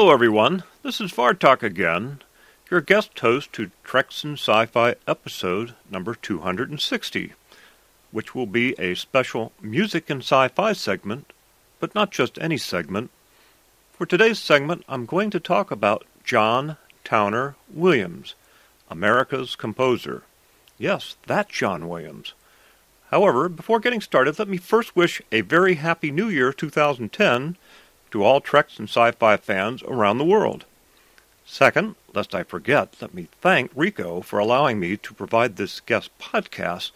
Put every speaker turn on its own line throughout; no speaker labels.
Hello, everyone. This is Vartok again, your guest host to Treks and Sci-Fi episode number 260, which will be a special music and sci-fi segment, but not just any segment. For today's segment, I'm going to talk about John Towner Williams, America's composer. Yes, that John Williams. However, before getting started, let me first wish a very happy New Year 2010 to all Treks and sci-fi fans around the world. Second, lest I forget, let me thank Rico for allowing me to provide this guest podcast,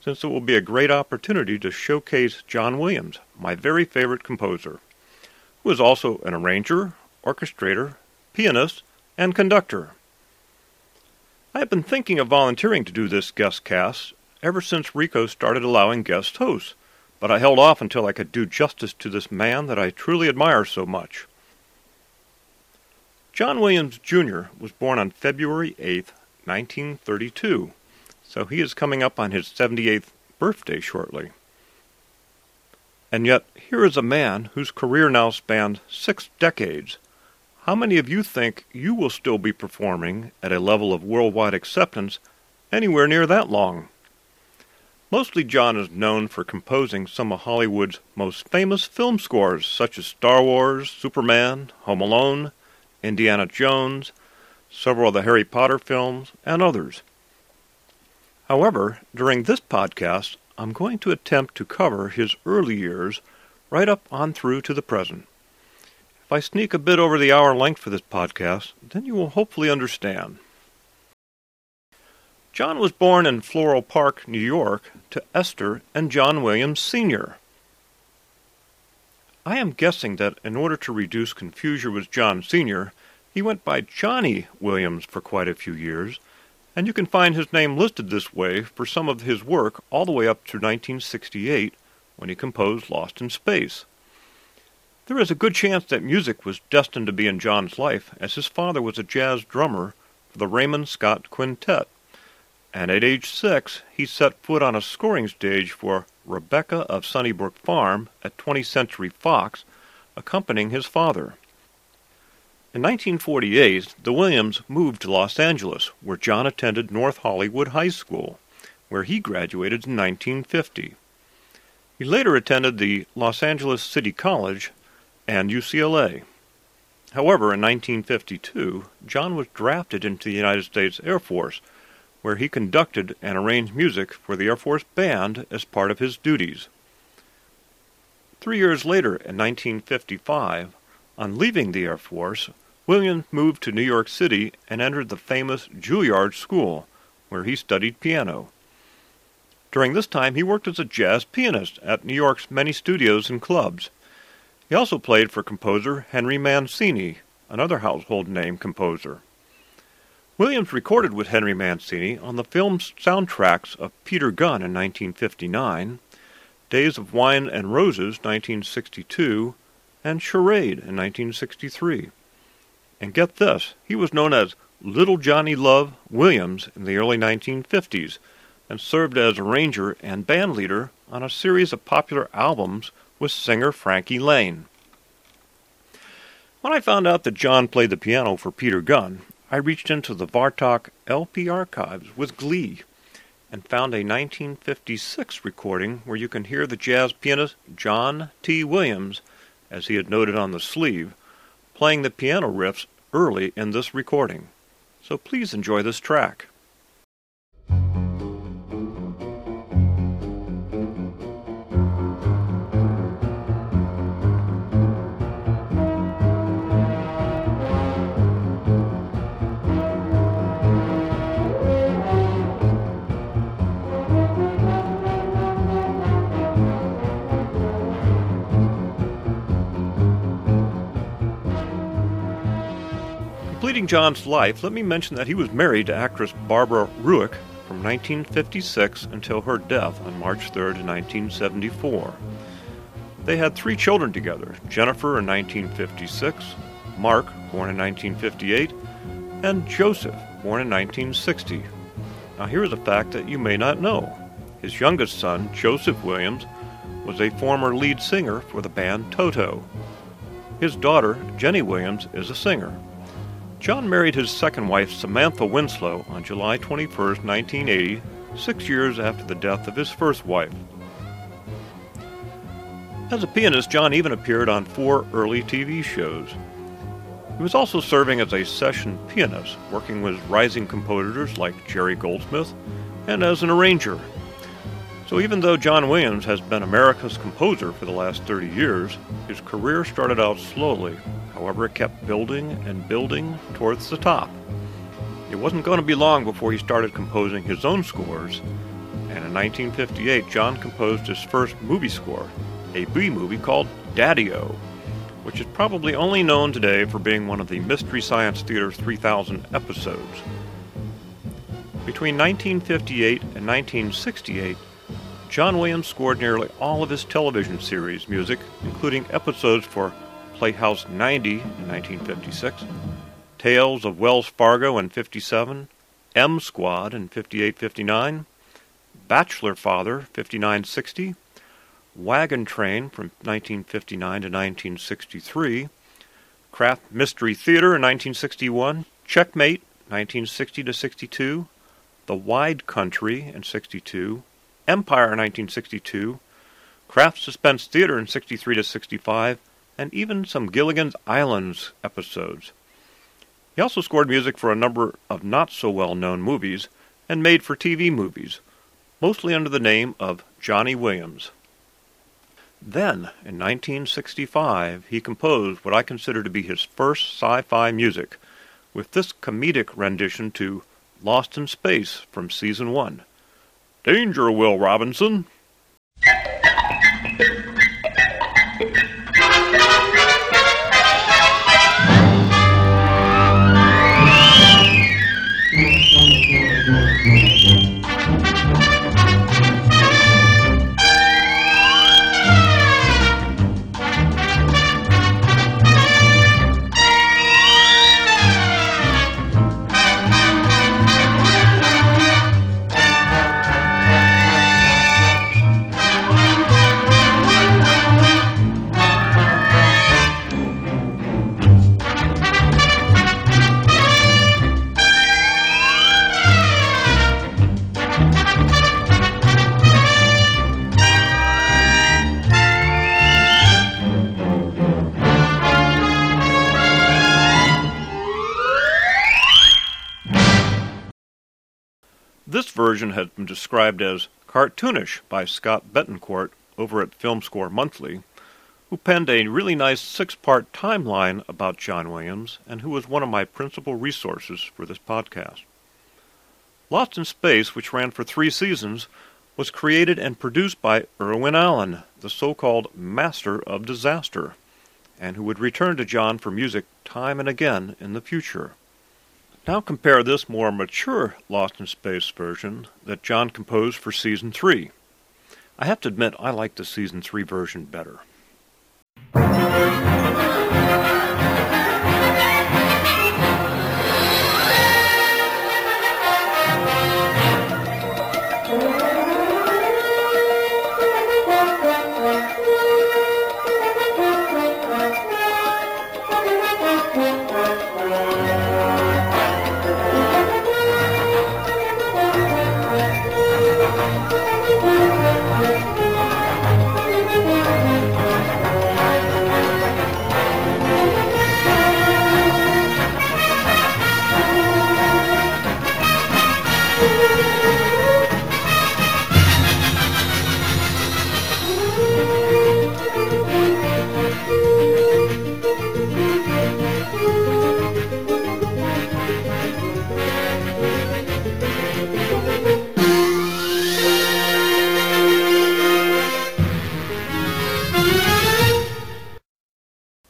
since it will be a great opportunity to showcase John Williams, my very favorite composer, who is also an arranger, orchestrator, pianist, and conductor. I have been thinking of volunteering to do this guest cast ever since Rico started allowing guest hosts, but I held off until I could do justice to this man that I truly admire so much. John Williams, Jr. was born on February 8, 1932, so he is coming up on his 78th birthday shortly. And yet, here is a man whose career now spanned six decades. How many of you think you will still be performing at a level of worldwide acceptance anywhere near that long? Mostly John is known for composing some of Hollywood's most famous film scores, such as Star Wars, Superman, Home Alone, Indiana Jones, several of the Harry Potter films, and others. However, during this podcast, I'm going to attempt to cover his early years right up on through to the present. If I sneak a bit over the hour length for this podcast, then you will hopefully understand. John was born in Floral Park, New York, to Esther and John Williams Sr. I am guessing that in order to reduce confusion with John Sr., he went by Johnny Williams for quite a few years, and you can find his name listed this way for some of his work all the way up to 1968 when he composed Lost in Space. There is a good chance that music was destined to be in John's life, as his father was a jazz drummer for the Raymond Scott Quintet and at age six he set foot on a scoring stage for Rebecca of Sunnybrook Farm at 20th Century Fox, accompanying his father. In 1948, the Williams moved to Los Angeles, where John attended North Hollywood High School, where he graduated in 1950. He later attended the Los Angeles City College and UCLA. However, in 1952, John was drafted into the United States Air Force, where he conducted and arranged music for the Air Force Band as part of his duties. Three years later, in 1955, on leaving the Air Force, Williams moved to New York City and entered the famous Juilliard School, where he studied piano. During this time, he worked as a jazz pianist at New York's many studios and clubs. He also played for composer Henry Mancini, another household name composer. Williams recorded with Henry Mancini on the film's soundtracks of Peter Gunn in 1959, Days of Wine and Roses 1962, and Charade in 1963. And get this, he was known as Little Johnny Love Williams in the early 1950s and served as arranger and band leader on a series of popular albums with singer Frankie Laine. When I found out that John played the piano for Peter Gunn, I reached into the Vartok LP archives with glee and found a 1956 recording where you can hear the jazz pianist John T. Williams, as he had noted on the sleeve, playing the piano riffs early in this recording. So please enjoy this track. Completing John's life, let me mention that he was married to actress Barbara Ruick from 1956 until her death on March 3, 1974. They had three children together Jennifer in 1956, Mark, born in 1958, and Joseph, born in 1960. Now, here is a fact that you may not know. His youngest son, Joseph Williams, was a former lead singer for the band Toto. His daughter, Jenny Williams, is a singer. John married his second wife, Samantha Winslow, on July 21, 1980, six years after the death of his first wife. As a pianist, John even appeared on four early TV shows. He was also serving as a session pianist, working with rising composers like Jerry Goldsmith, and as an arranger. So even though John Williams has been America's composer for the last 30 years, his career started out slowly. However, it kept building and building towards the top. It wasn't going to be long before he started composing his own scores, and in 1958, John composed his first movie score, a B movie called Daddy-O, which is probably only known today for being one of the Mystery Science Theater's 3000 episodes. Between 1958 and 1968, John Williams scored nearly all of his television series music, including episodes for Playhouse 90 in 1956, Tales of Wells Fargo in 57, M Squad in 58-59, Bachelor Father 59-60, Wagon Train from 1959 to 1963, Kraft Mystery Theater in 1961, Checkmate 1960 to 62, The Wide Country in 62, Empire in 1962, Kraft Suspense Theater in 63 to 65, and even some Gilligan's Islands episodes. He also scored music for a number of not so well known movies and made for TV movies, mostly under the name of Johnny Williams. Then, in 1965, he composed what I consider to be his first sci fi music, with this comedic rendition to Lost in Space from Season 1. Danger, Will Robinson! Version has been described as cartoonish by Scott Bettencourt over at Film Score Monthly, who penned a really nice six part timeline about John Williams and who was one of my principal resources for this podcast. Lost in Space, which ran for three seasons, was created and produced by Irwin Allen, the so called master of disaster, and who would return to John for music time and again in the future. Now compare this more mature Lost in Space version that John composed for Season 3. I have to admit I like the Season 3 version better.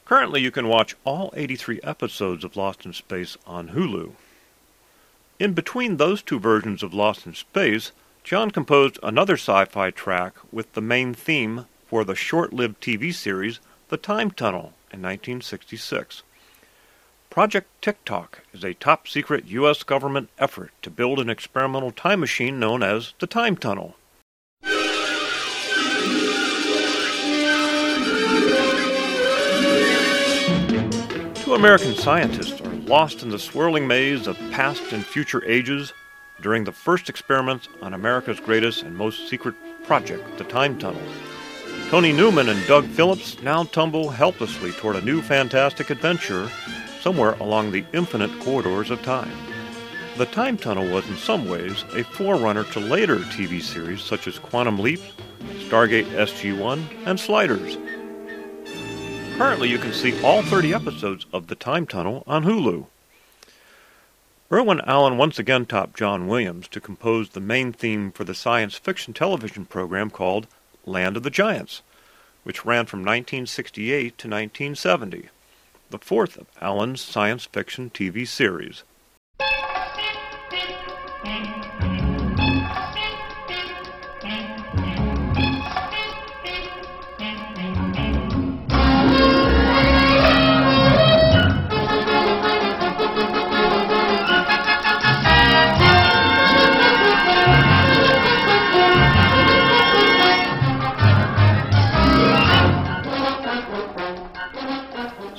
Currently, you can watch all 83 episodes of Lost in Space on Hulu. In between those two versions of Lost in Space, John composed another sci fi track with the main theme for the short lived TV series The Time Tunnel in 1966. Project Tic-Toc is a top secret U.S. government effort to build an experimental time machine known as the Time Tunnel. Two American scientists are lost in the swirling maze of past and future ages during the first experiments on America's greatest and most secret project, the Time Tunnel. Tony Newman and Doug Phillips now tumble helplessly toward a new fantastic adventure somewhere along the infinite corridors of time. The Time Tunnel was in some ways a forerunner to later TV series such as Quantum Leap, Stargate SG-1, and Sliders. Currently, you can see all 30 episodes of The Time Tunnel on Hulu. Irwin Allen once again topped John Williams to compose the main theme for the science fiction television program called Land of the Giants, which ran from 1968 to 1970, the fourth of Allen's science fiction TV series.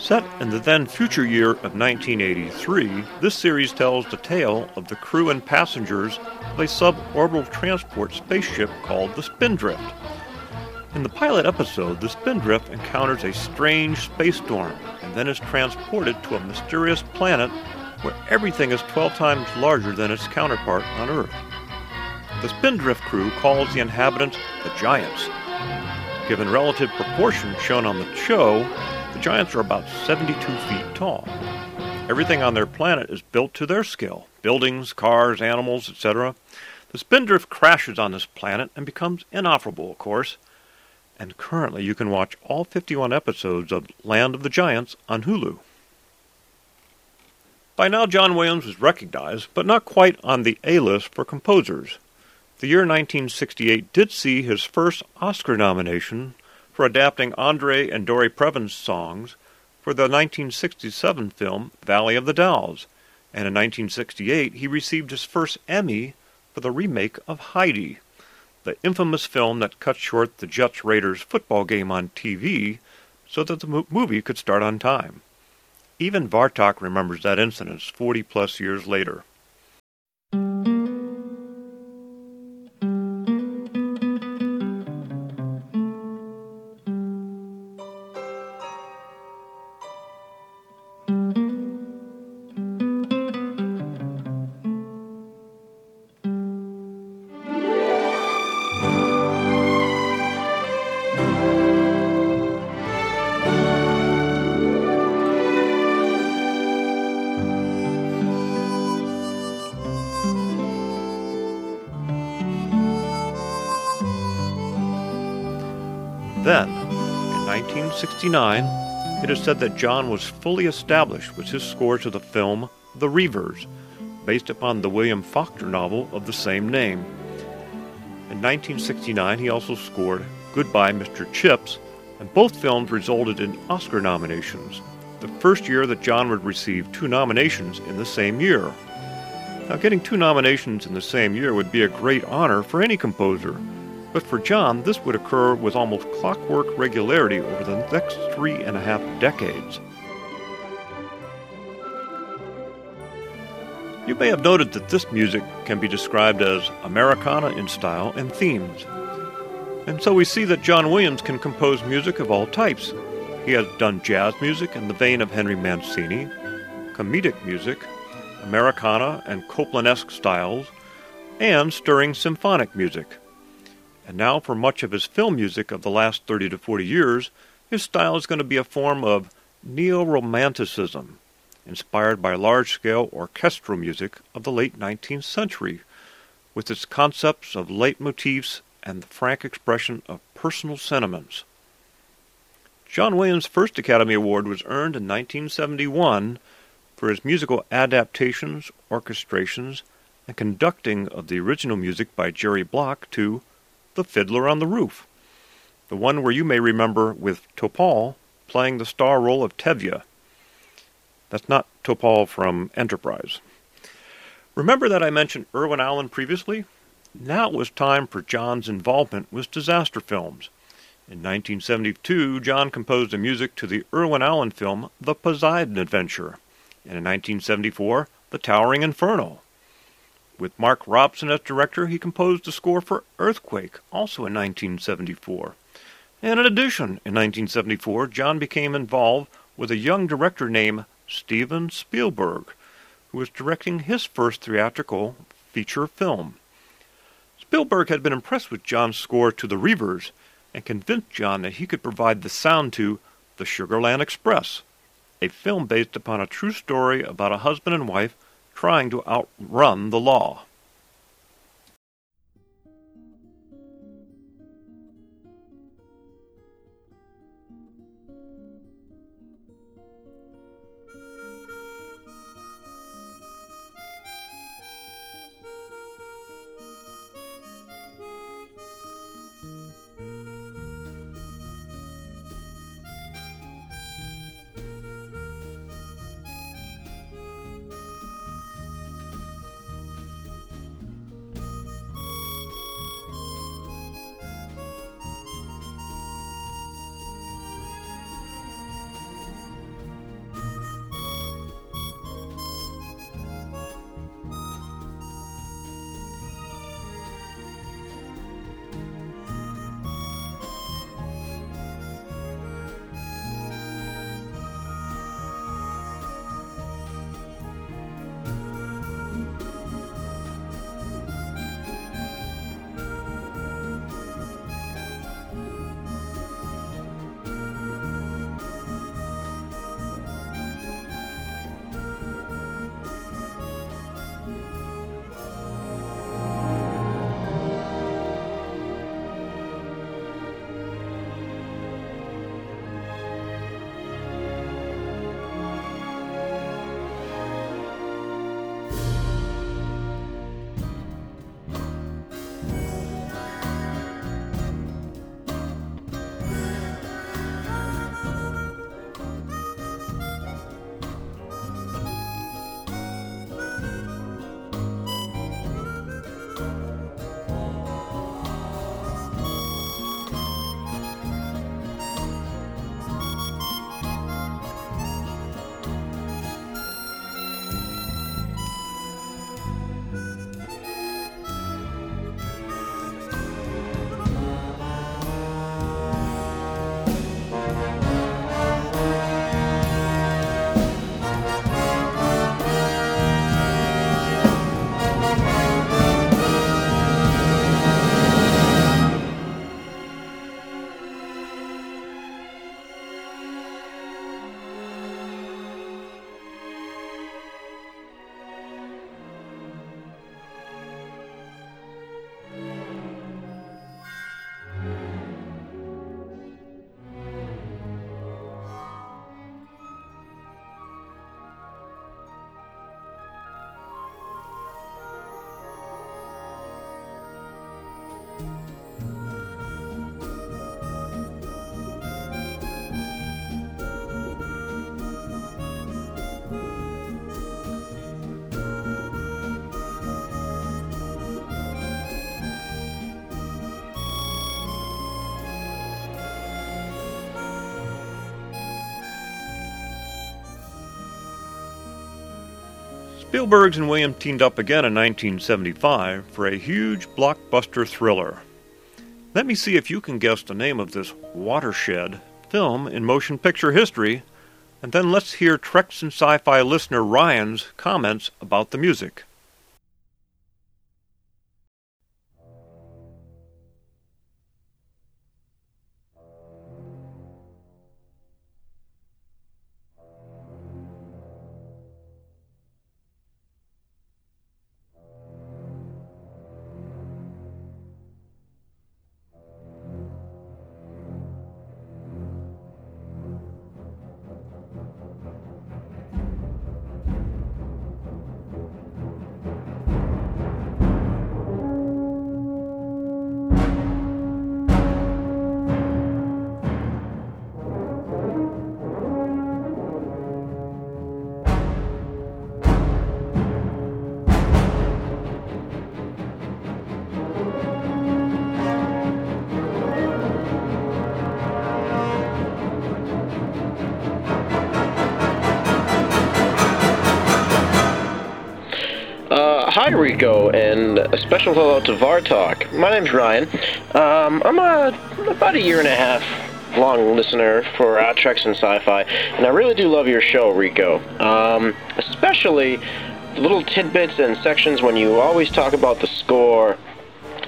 Set in the then future year of 1983, this series tells the tale of the crew and passengers of a suborbital transport spaceship called the Spindrift. In the pilot episode, the Spindrift encounters a strange space storm and then is transported to a mysterious planet where everything is 12 times larger than its counterpart on Earth. The Spindrift crew calls the inhabitants the Giants. Given relative proportions shown on the show, giants are about 72 feet tall. Everything on their planet is built to their scale buildings, cars, animals, etc. The Spindrift crashes on this planet and becomes inoperable, of course. And currently, you can watch all 51 episodes of Land of the Giants on Hulu. By now, John Williams was recognized, but not quite on the A list for composers. The year 1968 did see his first Oscar nomination for adapting Andre and Dory Previn's songs for the 1967 film Valley of the Dolls, and in 1968 he received his first Emmy for the remake of Heidi, the infamous film that cut short the Jets Raiders football game on TV so that the movie could start on time. Even Vartok remembers that incident 40 plus years later. 1969, it is said that John was fully established with his score to the film The Reivers, based upon the William Faulkner novel of the same name. In 1969, he also scored Goodbye, Mr. Chips, and both films resulted in Oscar nominations, the first year that John would receive two nominations in the same year. Now, getting two nominations in the same year would be a great honor for any composer, but for John, this would occur with almost clockwork regularity over the next three and a half decades. You may have noted that this music can be described as Americana in style and themes. And so we see that John Williams can compose music of all types. He has done jazz music in the vein of Henry Mancini, comedic music, Americana and Copland-esque styles, and stirring symphonic music. And now, for much of his film music of the last 30 to 40 years, his style is going to be a form of neo romanticism, inspired by large scale orchestral music of the late 19th century, with its concepts of leitmotifs and the frank expression of personal sentiments. John Williams' first Academy Award was earned in 1971 for his musical adaptations, orchestrations, and conducting of the original music by Jerry Bock to the Fiddler on the Roof, the one where you may remember with Topol playing the star role of Tevye. That's not T'Pol from Enterprise. Remember that I mentioned Irwin Allen previously? Now it was time for John's involvement with disaster films. In 1972, John composed the music to the Irwin Allen film The Poseidon Adventure, and in 1974, The Towering Inferno. With Mark Robson as director, he composed the score for Earthquake, also in 1974. And in addition, in 1974, John became involved with a young director named Steven Spielberg, who was directing his first theatrical feature film. Spielberg had been impressed with John's score to The Reivers and convinced John that he could provide the sound to The Sugarland Express, a film based upon a true story about a husband and wife trying to outrun the law. Spielberg and William teamed up again in 1975 for a huge blockbuster thriller. Let me see if you can guess the name of this watershed film in motion picture history, and then let's hear Treks and Sci Fi listener Ryan's comments about the music.
Rico, and a special hello to Vartok. My name's Ryan. Um, I'm a, about a year and a half long listener for uh, Treks and Sci-Fi, and I really do love your show, Rico. Um, especially little tidbits and sections when you always talk about the score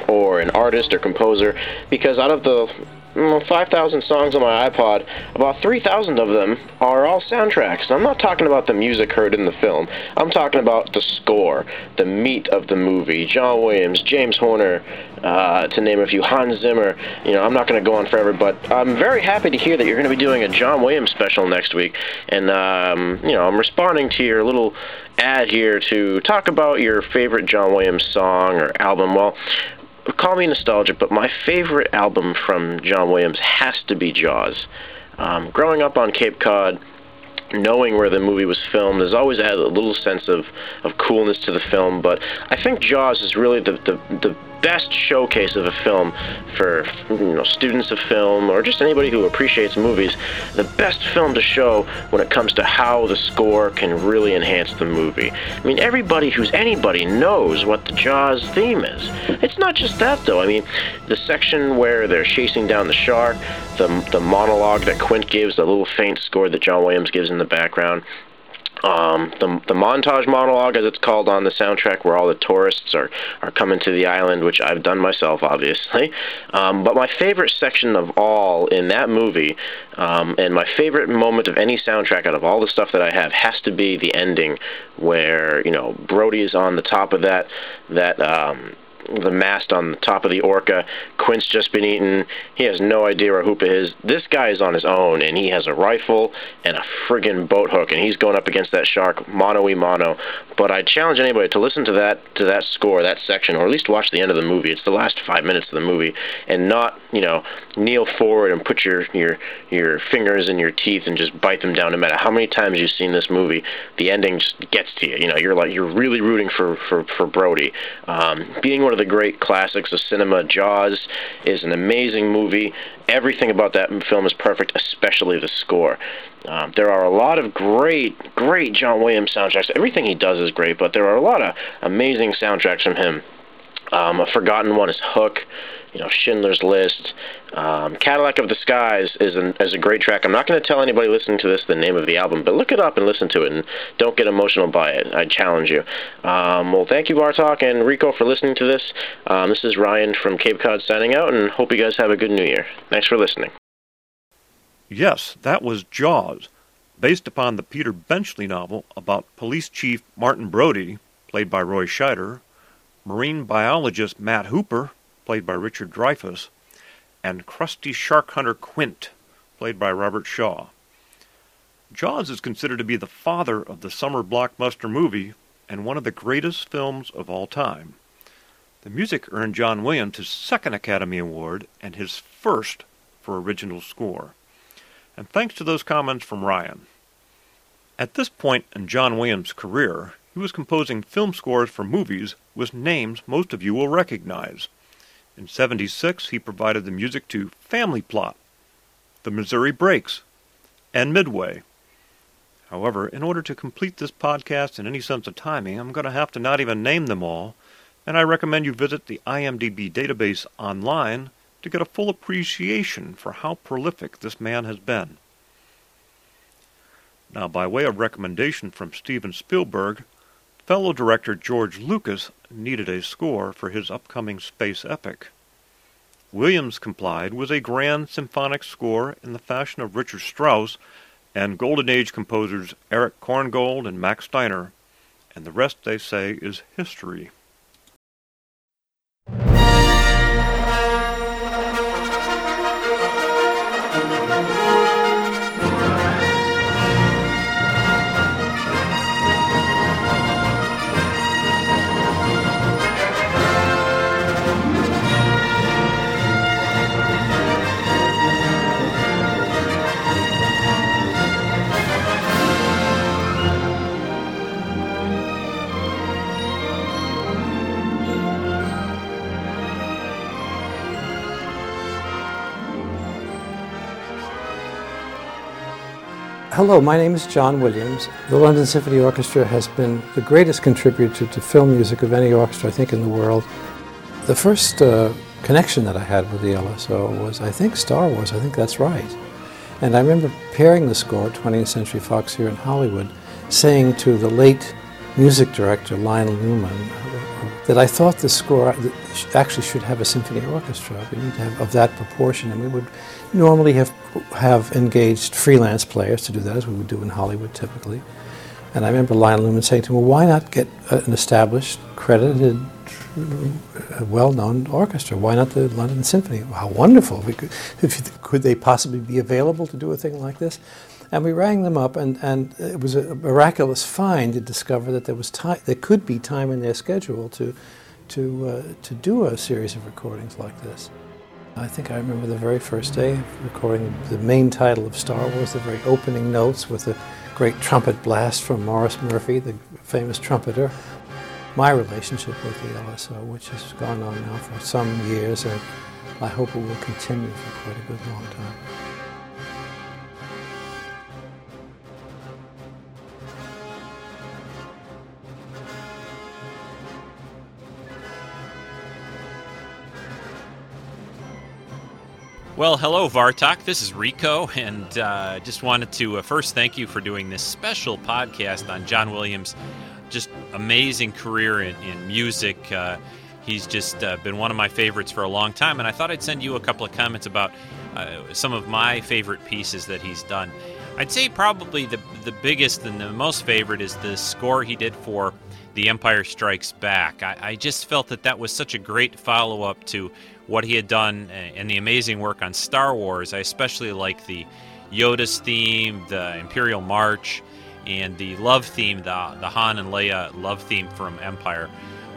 or an artist or composer, because out of the 5,000 songs on my iPod, about 3,000 of them are all soundtracks. I'm not talking about the music heard in the film. I'm talking about the score, the meat of the movie. John Williams, James Horner, uh, to name a few, Hans Zimmer. You know, I'm not going to go on forever, but I'm very happy to hear that you're going to be doing a John Williams special next week. And, um, you know, I'm responding to your little ad here to talk about your favorite John Williams song or album. Well, call me nostalgic, but my favorite album from John Williams has to be Jaws. Um, growing up on Cape Cod, knowing where the movie was filmed has always added a little sense of, of coolness to the film, but I think Jaws is really the, the, the best showcase of a film for you know students of film or just anybody who appreciates movies. The best film to show when it comes to how the score can really enhance the movie. I mean, everybody who's anybody knows what the Jaws theme is. It's not just that though. I mean, the section where they're chasing down the shark, the the monologue that Quint gives, the little faint score that John Williams gives in the background um, the, the montage monologue, as it's called on the soundtrack, where all the tourists are, are coming to the island, which I've done myself, obviously. Um, but my favorite section of all in that movie, um, and my favorite moment of any soundtrack out of all the stuff that I have, has to be the ending, where you know Brody is on the top of that that um, the mast on the top of the orca. Quint's just been eaten. He has no idea where Hooper is. This guy is on his own, and he has a rifle and a friggin' boat hook, and he's going up against that shark, mono e mono. But I challenge anybody to listen to that to that score, that section, or at least watch the end of the movie. It's the last five minutes of the movie, and not you know kneel forward and put your your your fingers in your teeth and just bite them down. No matter how many times you've seen this movie, the ending just gets to you. You know, you're like you're really rooting for for for Brody. Um, being one of the great classics of cinema, Jaws is an amazing movie. Everything about that film is perfect, especially the score. Um, there are a lot of great, great John Williams soundtracks. Everything he does is great, but there are a lot of amazing soundtracks from him. Um, a forgotten one is Hook you know Schindler's List. Um, Cadillac of the Skies is, an, is a great track. I'm not going to tell anybody listening to this the name of the album, but look it up and listen to it, and don't get emotional by it. I challenge you. Um, well, thank you, Bartok and Rico, for listening to this. Um, this is Ryan from Cape Cod signing out, and hope you guys have a good New Year. Thanks for listening.
Yes, that was Jaws, based upon the Peter Benchley novel about Police Chief Martin Brody, played by Roy Scheider, marine biologist Matt Hooper, played by Richard Dreyfuss, and crusty shark hunter Quint, played by Robert Shaw. Jaws is considered to be the father of the summer blockbuster movie and one of the greatest films of all time. The music earned John Williams his second Academy Award and his first for original score. And thanks to those comments from Ryan. At this point in John Williams' career, he was composing film scores for movies with names most of you will recognize. In 76, he provided the music to Family Plot, The Missouri Breaks, and Midway. However, in order to complete this podcast in any sense of timing, I'm going to have to not even name them all, and I recommend you visit the IMDb database online to get a full appreciation for how prolific this man has been. Now, by way of recommendation from Steven Spielberg, Fellow director George Lucas needed a score for his upcoming space epic. Williams complied with a grand symphonic score in the fashion of Richard Strauss and Golden Age composers Erich Korngold and Max Steiner, and the rest, they say, is history.
Hello, my name is John Williams. The London Symphony Orchestra has been the greatest contributor to film music of any orchestra, I think, in the world. The first uh, connection that I had with the LSO was, I think, Star Wars. I think that's right. And I remember preparing the score, 20th Century Fox here in Hollywood, saying to the late music director, Lionel Newman, that I thought the score actually should have a symphony orchestra. We need to have of that proportion, and we would normally have have engaged freelance players to do that, as we would do in Hollywood typically. And I remember Lionel Newman saying to me, "Well, why not get an established, credited, uh, well-known orchestra? Why not the London Symphony? How wonderful! Could, could they possibly be available to do a thing like this?" And we rang them up, and, and it was a miraculous find to discover that there was time, there could be time in their schedule to, to, uh, to do a series of recordings like this. I think I remember the very first day recording the main title of Star Wars, the very opening notes with a great trumpet blast from Maurice Murphy, the famous trumpeter. My relationship with the LSO, which has gone on now for some years, and I hope it will continue for quite a good long time.
Well, hello, Vartok. This is Rico, and uh, just wanted to uh, first thank you for doing this special podcast on John Williams' just amazing career in, in music. Uh, he's just uh, been one of my favorites for a long time, and I thought I'd send you a couple of comments about uh, some of my favorite pieces that he's done. I'd say probably the the biggest and the most favorite is the score he did for The Empire Strikes Back. I, I just felt that that was such a great follow up to what he had done and the amazing work on Star Wars. I especially like the Yoda's theme, the Imperial March, and the love theme, the, the Han and Leia love theme from Empire.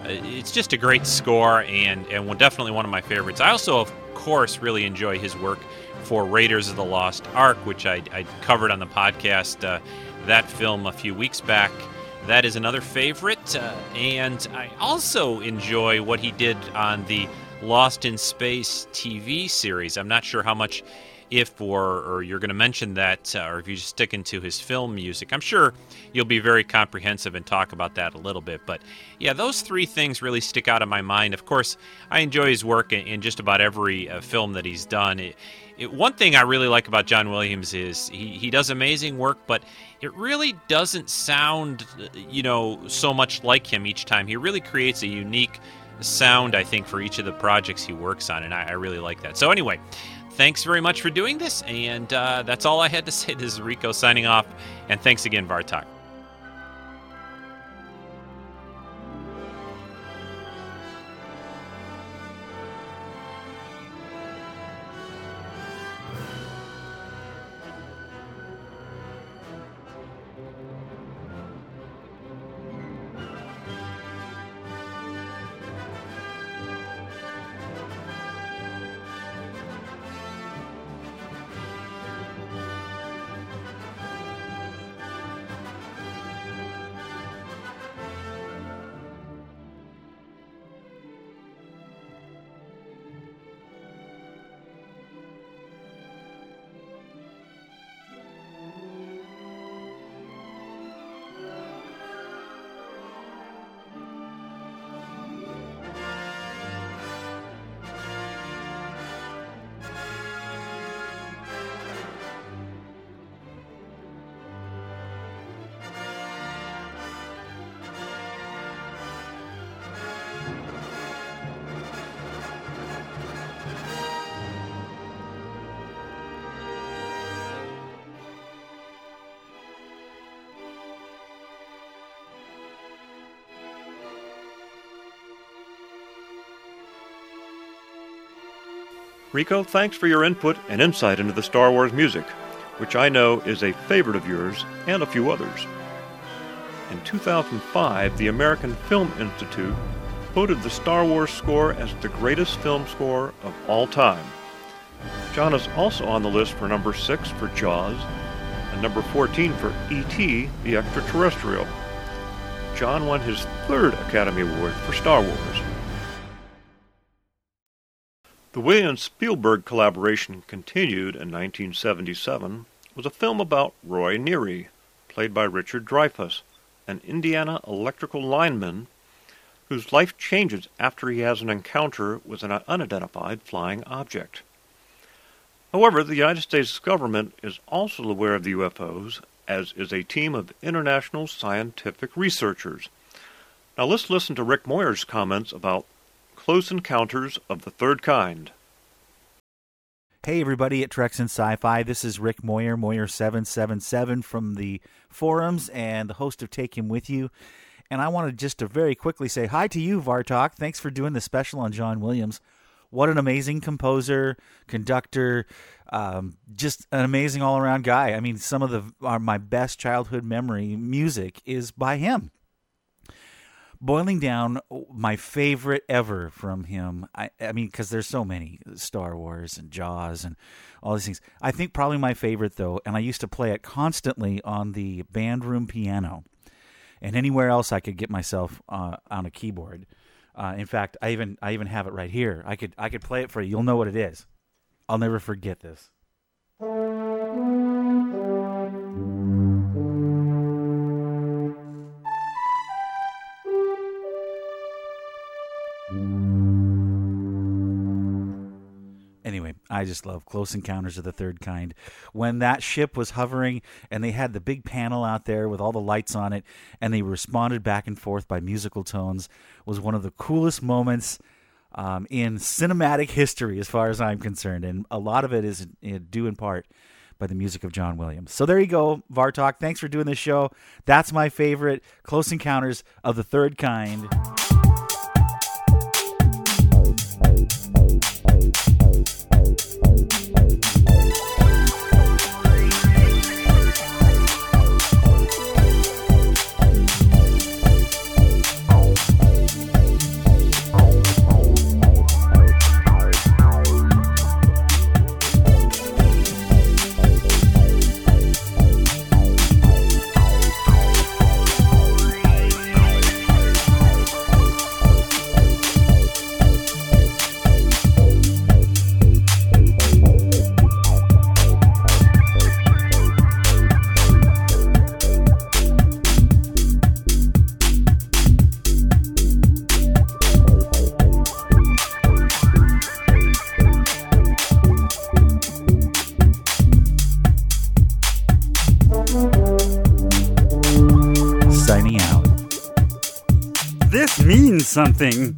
Uh, it's just a great score and, and definitely one of my favorites. I also, of course, really enjoy his work for Raiders of the Lost Ark, which I, I covered on the podcast, uh, that film a few weeks back. That is another favorite. Uh, and I also enjoy what he did on the Lost in Space TV series. I'm not sure how much, if or, or you're going to mention that, uh, or if you just stick into his film music. I'm sure you'll be very comprehensive and talk about that a little bit. But yeah, those three things really stick out in my mind. Of course, I enjoy his work in, in just about every uh, film that he's done. It, it, one thing I really like about John Williams is he, he does amazing work, but it really doesn't sound, you know, so much like him each time. He really creates a unique sound, I think, for each of the projects he works on, and I, I really like that. So, anyway, thanks very much for doing this, and uh, that's all I had to say. This is Rico signing off, and thanks again, Vartok.
Rico, thanks for your input and insight into the Star Wars music, which I know is a favorite of yours and a few others. In 2005, the American Film Institute voted the Star Wars score as the greatest film score of all time. John is also on the list for number 6 for Jaws and number 14 for E.T. the Extraterrestrial. John won his third Academy Award for Star Wars. The Williams Spielberg collaboration continued in 1977 was a film about Roy Neary, played by Richard Dreyfuss, an Indiana electrical lineman whose life changes after he has an encounter with an unidentified flying object. However, the United States government is also aware of the UFOs, as is a team of international scientific researchers. Now let's listen to Rick Moyer's comments about close encounters of the third kind.
Hey everybody at Treks and Sci-Fi. This is Rick Moyer, Moyer777 from the forums and the host of Take Him With You. And I wanted just to very quickly say hi to you, Vartok. Thanks for doing the special on John Williams what an amazing composer, conductor, um, just an amazing all around guy. I mean, some of the my best childhood memory music is by him. Boiling down, my favorite ever from him. I, I mean, because there's so many Star Wars and Jaws and all these things. I think probably my favorite though, and I used to play it constantly on the band room piano, and anywhere else I could get myself uh, on a keyboard uh, in fact, I even I even have it right here. I could I could play it for you. You'll know what it is. I'll never forget this. I just love Close Encounters of the Third Kind. When that ship was hovering and they had the big panel out there with all the lights on it and they responded back and forth by musical tones was one of the coolest moments um, in cinematic history as far as I'm concerned. And a lot of it is due in part by the music of John Williams. So there you go, Vartok. Thanks for doing this show. That's my favorite Close Encounters of the Third Kind. Something.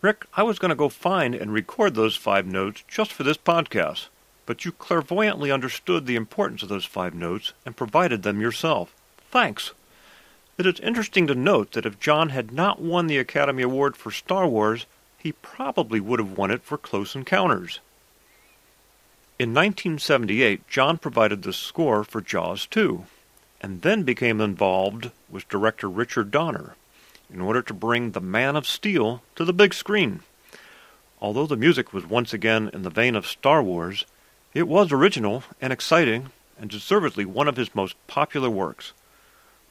Rick, I was going to go find and record those five notes just for this podcast, but you clairvoyantly understood the importance of those five notes and provided them yourself. Thanks. It is interesting to note that if John had not won the Academy Award for Star Wars, he probably would have won it for Close Encounters. In 1978, John provided the score for Jaws 2 and then became involved with director Richard Donner in order to bring The Man of Steel to the big screen. Although the music was once again in the vein of Star Wars, it was original and exciting and deservedly one of his most popular works.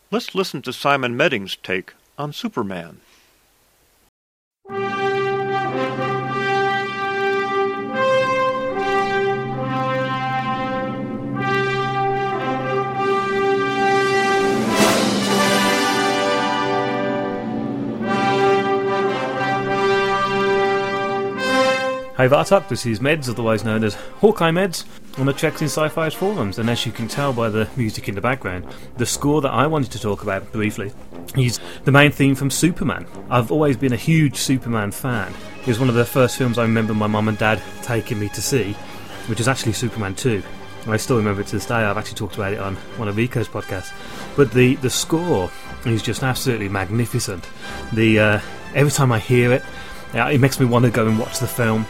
Let's listen to Simon Medding's take on Superman.
Hi Vartok, this is Meds, otherwise known as Hawkeye Meds, on the Treks in Sci-Fi's forums, and as you can tell by the music in the background, the score that I wanted to talk about briefly is the main theme from Superman. I've always been a huge Superman fan. It was one of the first films I remember my mum and dad taking me to see, which is actually Superman 2. I still remember it to this day. I've actually talked about it on one of Rico's podcasts. But the, the score is just absolutely magnificent. The uh, every time I hear it, it makes me want to go and watch the film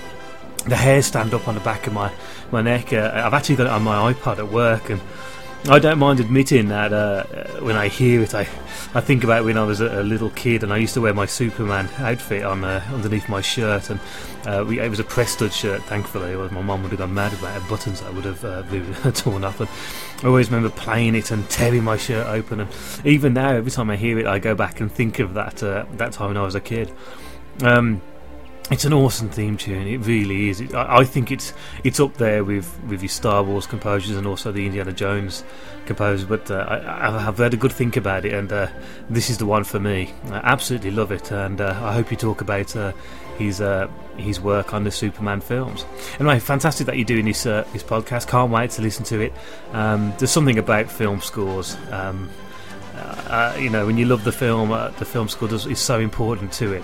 the hairs stand up on the back of my my neck. Uh, I've actually got it on my iPod at work, and I don't mind admitting that uh, when I hear it, I I think about when I was a, a, little kid and I used to wear my Superman outfit on uh, underneath my shirt, and uh, we, it was a press stud shirt. Thankfully, or my mum would have gone mad about it. Buttons I would have uh, torn up, and I always remember playing it and tearing my shirt open. And even now, every time I hear it, I go back and think of that uh, that time when I was a kid. Um, it's an awesome theme tune. It really is. It, I, I, think it's it's up there with with your Star Wars composers and also the Indiana Jones composers. But uh, I, have had a good think about it, and uh, this is the one for me. I absolutely love it, and uh, I hope you talk about uh, his uh, his work on the Superman films. Anyway, fantastic that you're doing this uh, this podcast. Can't wait to listen to it. Um, there's something about film scores. Um, you know, when you love the film, the film score does, is so important to it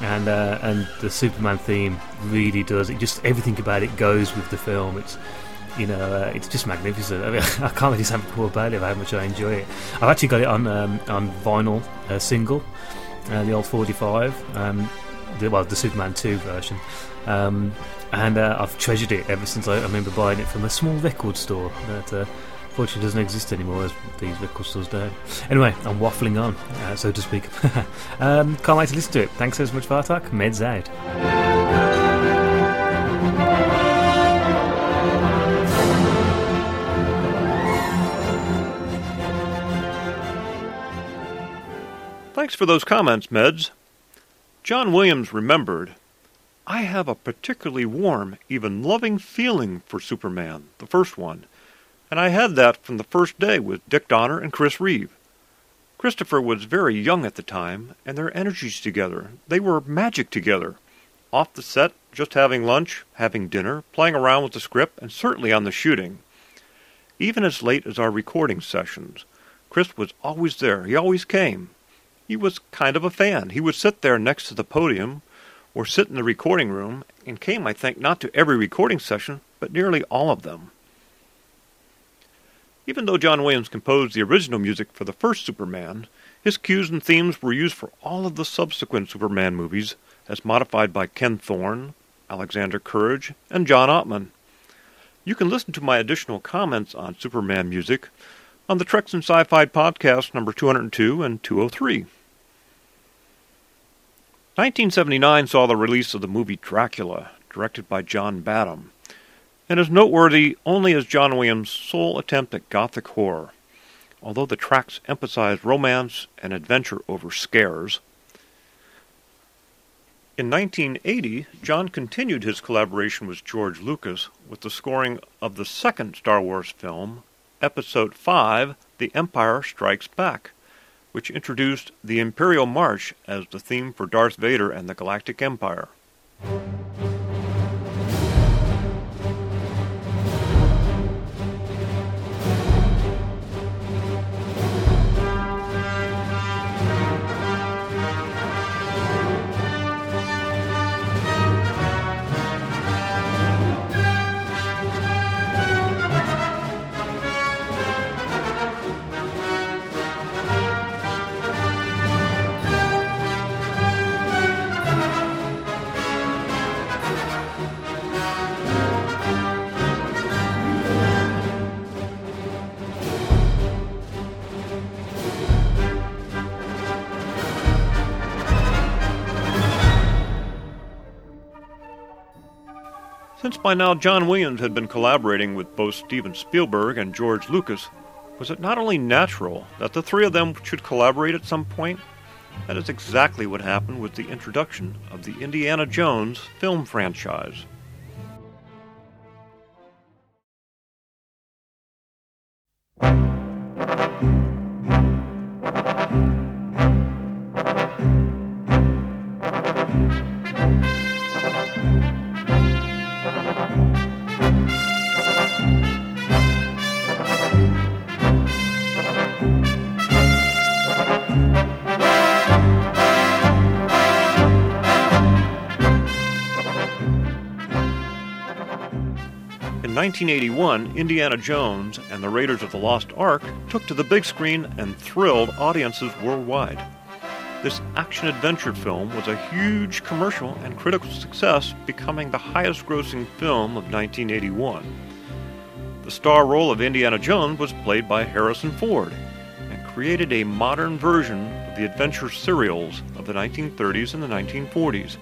and uh, and the Superman theme really does it. Just everything about it goes with the film. It's you know uh, it's just magnificent. I, mean, I can't really say more about it how much I enjoy it. I've actually got it on um, on vinyl uh, single, uh, the old 45, um, the, well the Superman 2 version. Um, and uh, I've treasured it ever since I, I, remember buying it from a small record store that uh, Fortunately, doesn't exist anymore as these record stores do. Anyway, I'm waffling on, uh, so to speak. um, can't wait to listen to it. Thanks so much, Vartok. Meds out.
Thanks for those comments, Meds. John Williams remembered I have a particularly warm, even loving feeling for Superman, the first one and I had that from the first day with Dick Donner and Chris Reeve. Christopher was very young at the time, and their energies together, they were magic together. Off the set, just having lunch, having dinner, playing around with the script, and certainly on the shooting. Even as late as our recording sessions, Chris was always there. He always came. He was kind of a fan. He would sit there next to the podium or sit in the recording room and came, I think, not to every recording session, but nearly all of them. Even though John Williams composed the original music for the first Superman, his cues and themes were used for all of the subsequent Superman movies, as modified by Ken Thorne, Alexander Courage, and John Ottman. You can listen to my additional comments on Superman music on the Treks and Sci-Fi podcast number 202 and 203. 1979 saw the release of the movie Dracula, directed by John Badham and is noteworthy only as John Williams' sole attempt at Gothic horror, although the tracks emphasize romance and adventure over scares. In 1980, John continued his collaboration with George Lucas with the scoring of the second Star Wars film, Episode 5 The Empire Strikes Back, which introduced the Imperial March as the theme for Darth Vader and the Galactic Empire. Since by now John Williams had been collaborating with both Steven Spielberg and George Lucas, was it not only natural that the three of them should collaborate at some point? That is exactly what happened with the introduction of the Indiana Jones film franchise. In 1981, Indiana Jones and the Raiders of the Lost Ark took to the big screen and thrilled audiences worldwide. This action adventure film was a huge commercial and critical success, becoming the highest grossing film of 1981. The star role of Indiana Jones was played by Harrison Ford and created a modern version of the adventure serials of the 1930s and the 1940s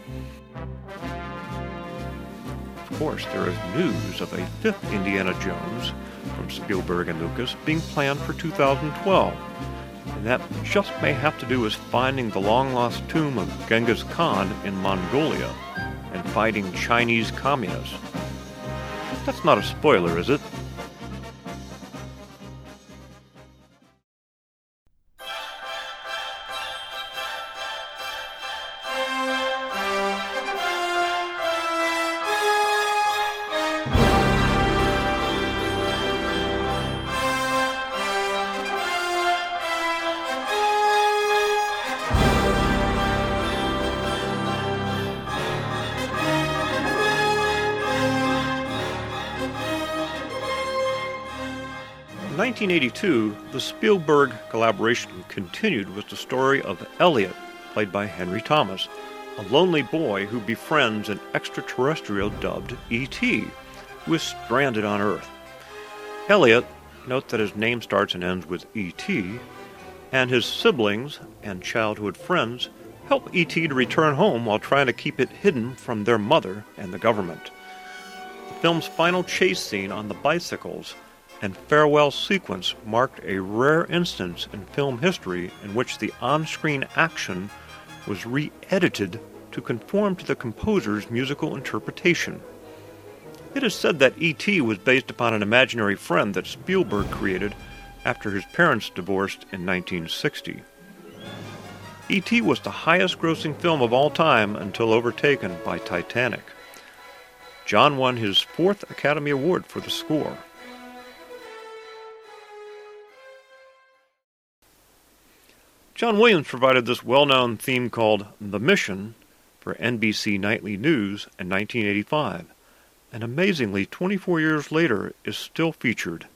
course, there is news of a fifth Indiana Jones from Spielberg and Lucas being planned for 2012. And that just may have to do with finding the long lost tomb of Genghis Khan in Mongolia. And fighting Chinese communists. That's not a spoiler, is it? 1982, the Spielberg collaboration continued with the story of Elliott, played by Henry Thomas, a lonely boy who befriends an extraterrestrial dubbed E.T., who is stranded on Earth. Elliott, note that his name starts and ends with E.T., and his siblings and childhood friends help E.T. to return home while trying to keep it hidden from their mother and the government. The film's final chase scene on the bicycles and farewell sequence marked a rare instance in film history in which the on screen action was re edited to conform to the composer's musical interpretation. It is said that E.T. was based upon an imaginary friend that Spielberg created after his parents divorced in 1960. E.T. was the highest grossing film of all time until overtaken by Titanic. John won his fourth Academy Award for the score. John Williams provided this well known theme called The Mission for NBC Nightly News in 1985, and amazingly, 24 years later, is still featured.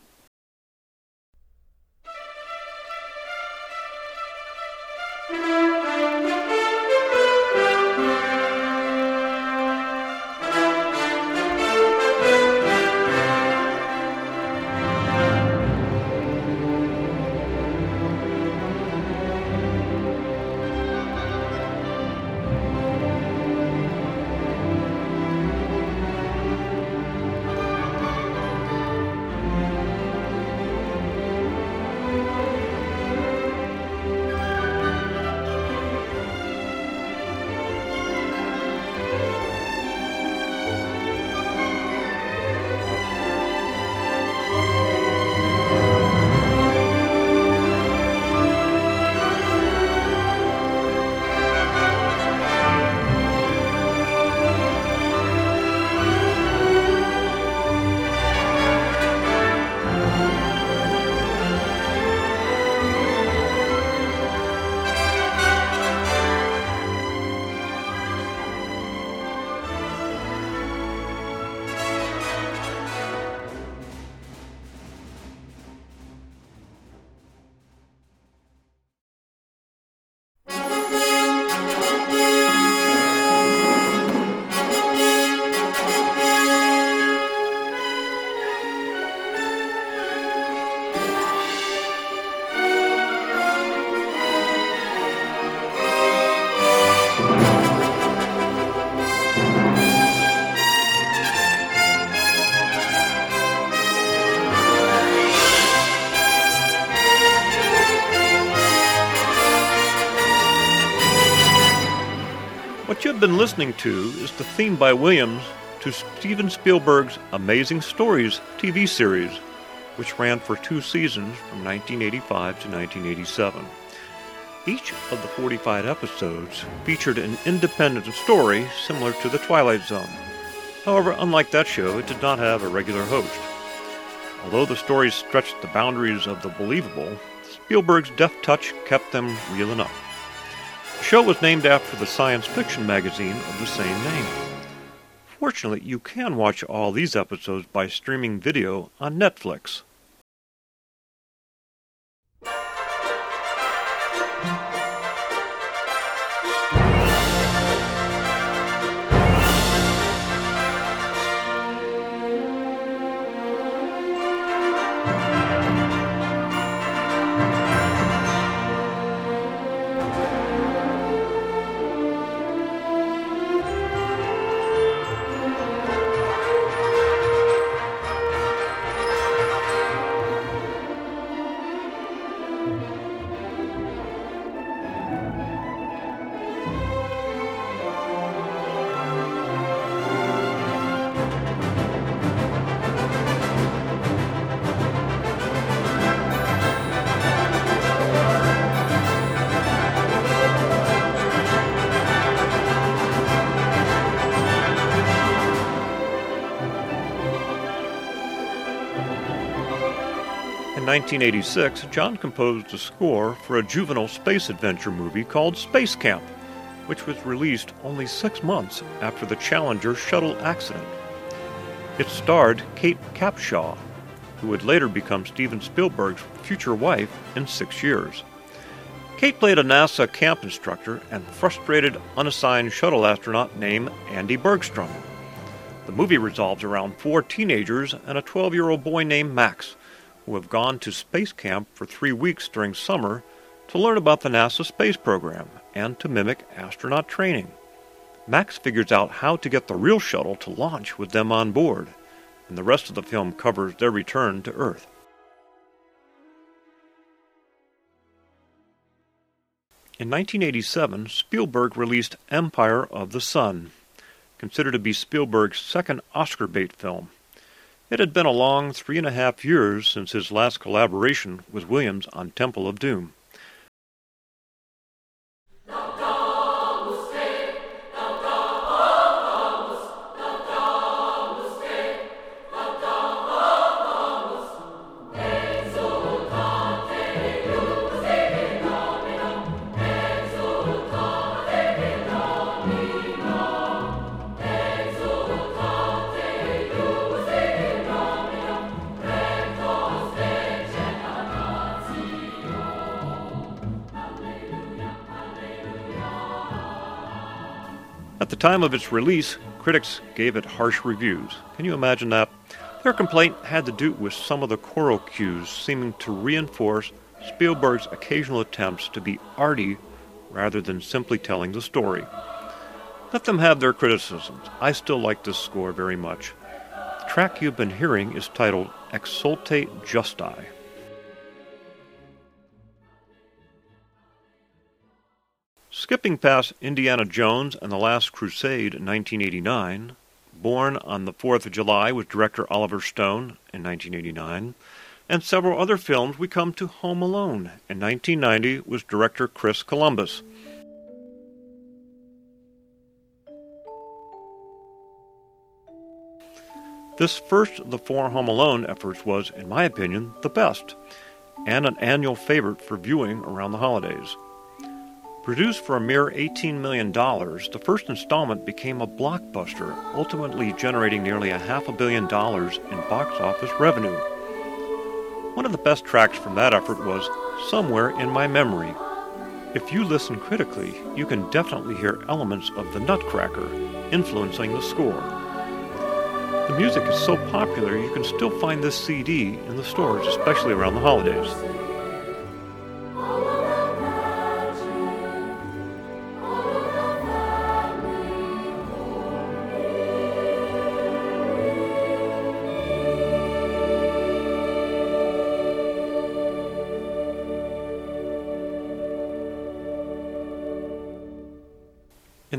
Been listening to is the theme by Williams to Steven Spielberg's Amazing Stories TV series, which ran for two seasons from 1985 to 1987. Each of the 45 episodes featured an independent story similar to The Twilight Zone. However, unlike that show, it did not have a regular host. Although the stories stretched the boundaries of the believable, Spielberg's deft touch kept them real enough. The show was named after the science fiction magazine of the same name. Fortunately, you can watch all these episodes by streaming video on Netflix. 1986, John composed a score for a juvenile space adventure movie called Space Camp, which was released only six months after the Challenger shuttle accident. It starred Kate Capshaw, who would later become Steven Spielberg's future wife in six years. Kate played a NASA camp instructor and frustrated unassigned shuttle astronaut named Andie Bergstrom. The movie revolves around four teenagers and a 12 year old boy named Max who have gone to space camp for three weeks during summer to learn about the NASA space program and to mimic astronaut training. Max figures out how to get the real shuttle to launch with them on board, and the rest of the film covers their return to Earth. In 1987, Spielberg released Empire of the Sun, considered to be Spielberg's second Oscar bait film. It had been a long three and a half years since his last collaboration with Williams on Temple of Doom. At the time of its release, critics gave it harsh reviews. Can you imagine that? Their complaint had to do with some of the choral cues seeming to reinforce Spielberg's occasional attempts to be arty rather than simply telling the story. Let them have their criticisms. I still like this score very much. The track you've been hearing is titled Exsultate Justi. Skipping past Indiana Jones and the Last Crusade in 1989, Born on the Fourth of July with director Oliver Stone in 1989, and several other films, we come to Home Alone in 1990 with director Chris Columbus. This first of the four Home Alone efforts was, in my opinion, the best, and an annual favorite for viewing around the holidays. Produced for a mere $18 million, the first installment became a blockbuster, ultimately generating nearly a half a billion dollars in box office revenue. One of the best tracks from that effort was Somewhere in My Memory. If you listen critically, you can definitely hear elements of the Nutcracker influencing the score. The music is so popular you can still find this CD in the stores, especially around the holidays.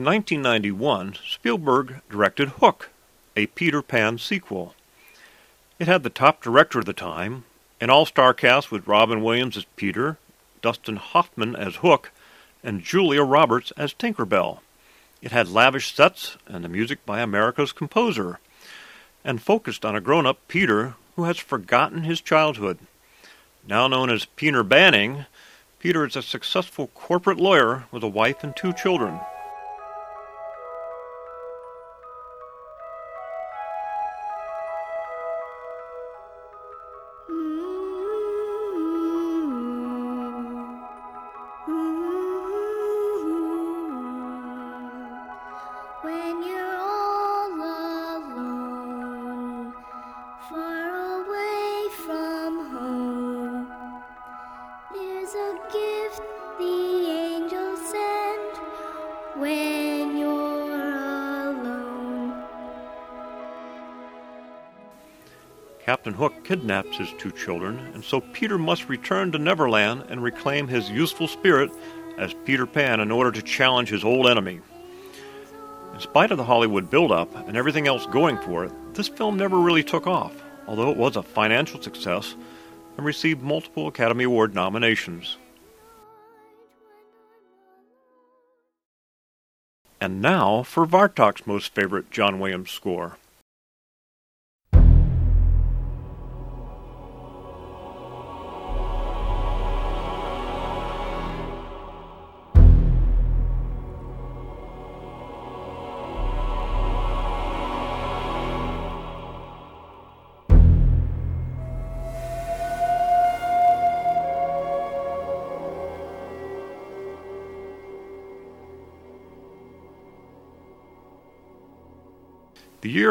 In 1991, Spielberg directed Hook, a Peter Pan sequel. It had the top director of the time, an all star cast with Robin Williams as Peter, Dustin Hoffman as Hook, and Julia Roberts as Tinkerbell. It had lavish sets and the music by America's composer, and focused on a grown up Peter who has forgotten his childhood. Now known as Peter Banning, Peter is a successful corporate lawyer with a wife and two children. Captain Hook kidnaps his two children, and so Peter must return to Neverland and reclaim his youthful spirit as Peter Pan in order to challenge his old enemy. In spite of the Hollywood build-up and everything else going for it, this film never really took off, although it was a financial success and received multiple Academy Award nominations. And now for Vartok's most favorite John Williams score.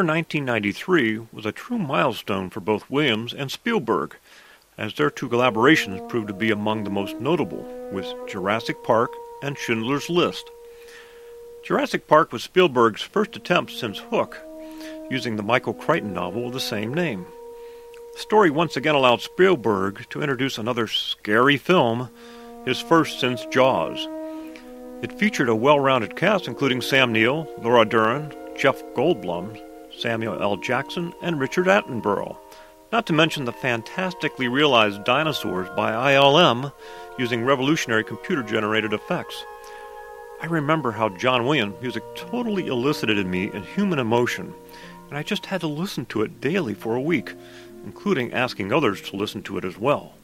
1993 was a true milestone for both Williams and Spielberg, as their two collaborations proved to be among the most notable, with Jurassic Park and Schindler's List. Jurassic Park was Spielberg's first attempt since Hook, using the Michael Crichton novel of the same name. The story once again allowed Spielberg to introduce another scary film, his first since Jaws. It featured a well rounded cast including Sam Neill, Laura Dern, Jeff Goldblum, Samuel L. Jackson, and Richard Attenborough, not to mention the fantastically realized dinosaurs by ILM using revolutionary computer generated effects. I remember how John Williams' music totally elicited in me a human emotion, and I just had to listen to it daily for a week, including asking others to listen to it as well.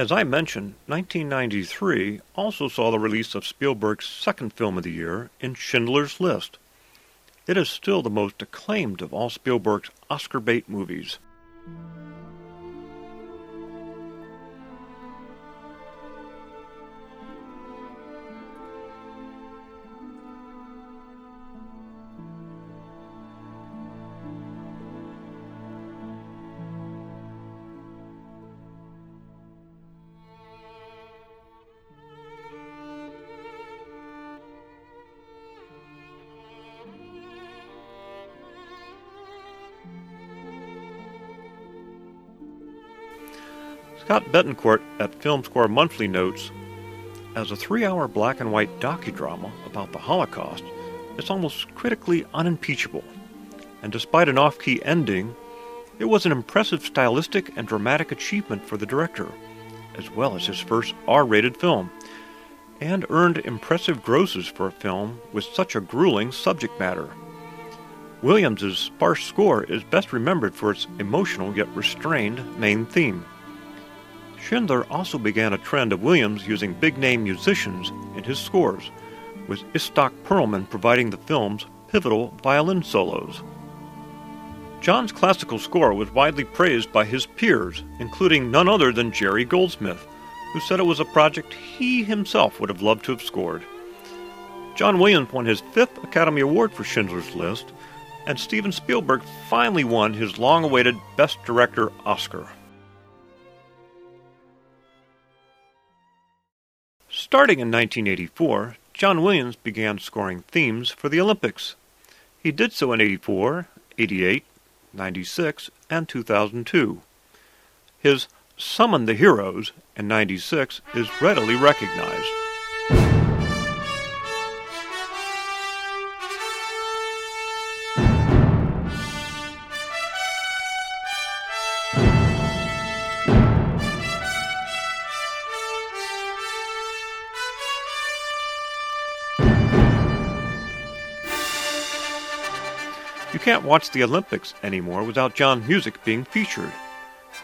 As I mentioned, 1993 also saw the release of Spielberg's second film of the year in Schindler's List. It is still the most acclaimed of all Spielberg's Oscar bait movies. Scott Bettencourt at Film Score Monthly notes As a three hour black and white docudrama about the Holocaust, it's almost critically unimpeachable. And despite an off key ending, it was an impressive stylistic and dramatic achievement for the director, as well as his first R rated film, and earned impressive grosses for a film with such a grueling subject matter. Williams's sparse score is best remembered for its emotional yet restrained main theme. Schindler also began a trend of Williams using big name musicians in his scores, with Itzhak Perlman providing the film's pivotal violin solos. John's classical score was widely praised by his peers, including none other than Jerry Goldsmith, who said it was a project he himself would have loved to have scored. John Williams won his fifth Academy Award for Schindler's List, and Steven Spielberg finally won his long awaited Best Director Oscar. Starting in 1984, John Williams began scoring themes for the Olympics. He did so in 84, 88, 96, and 2002. His Summon the Heroes in 96 is readily recognized. Can't watch the Olympics anymore without John's music being featured.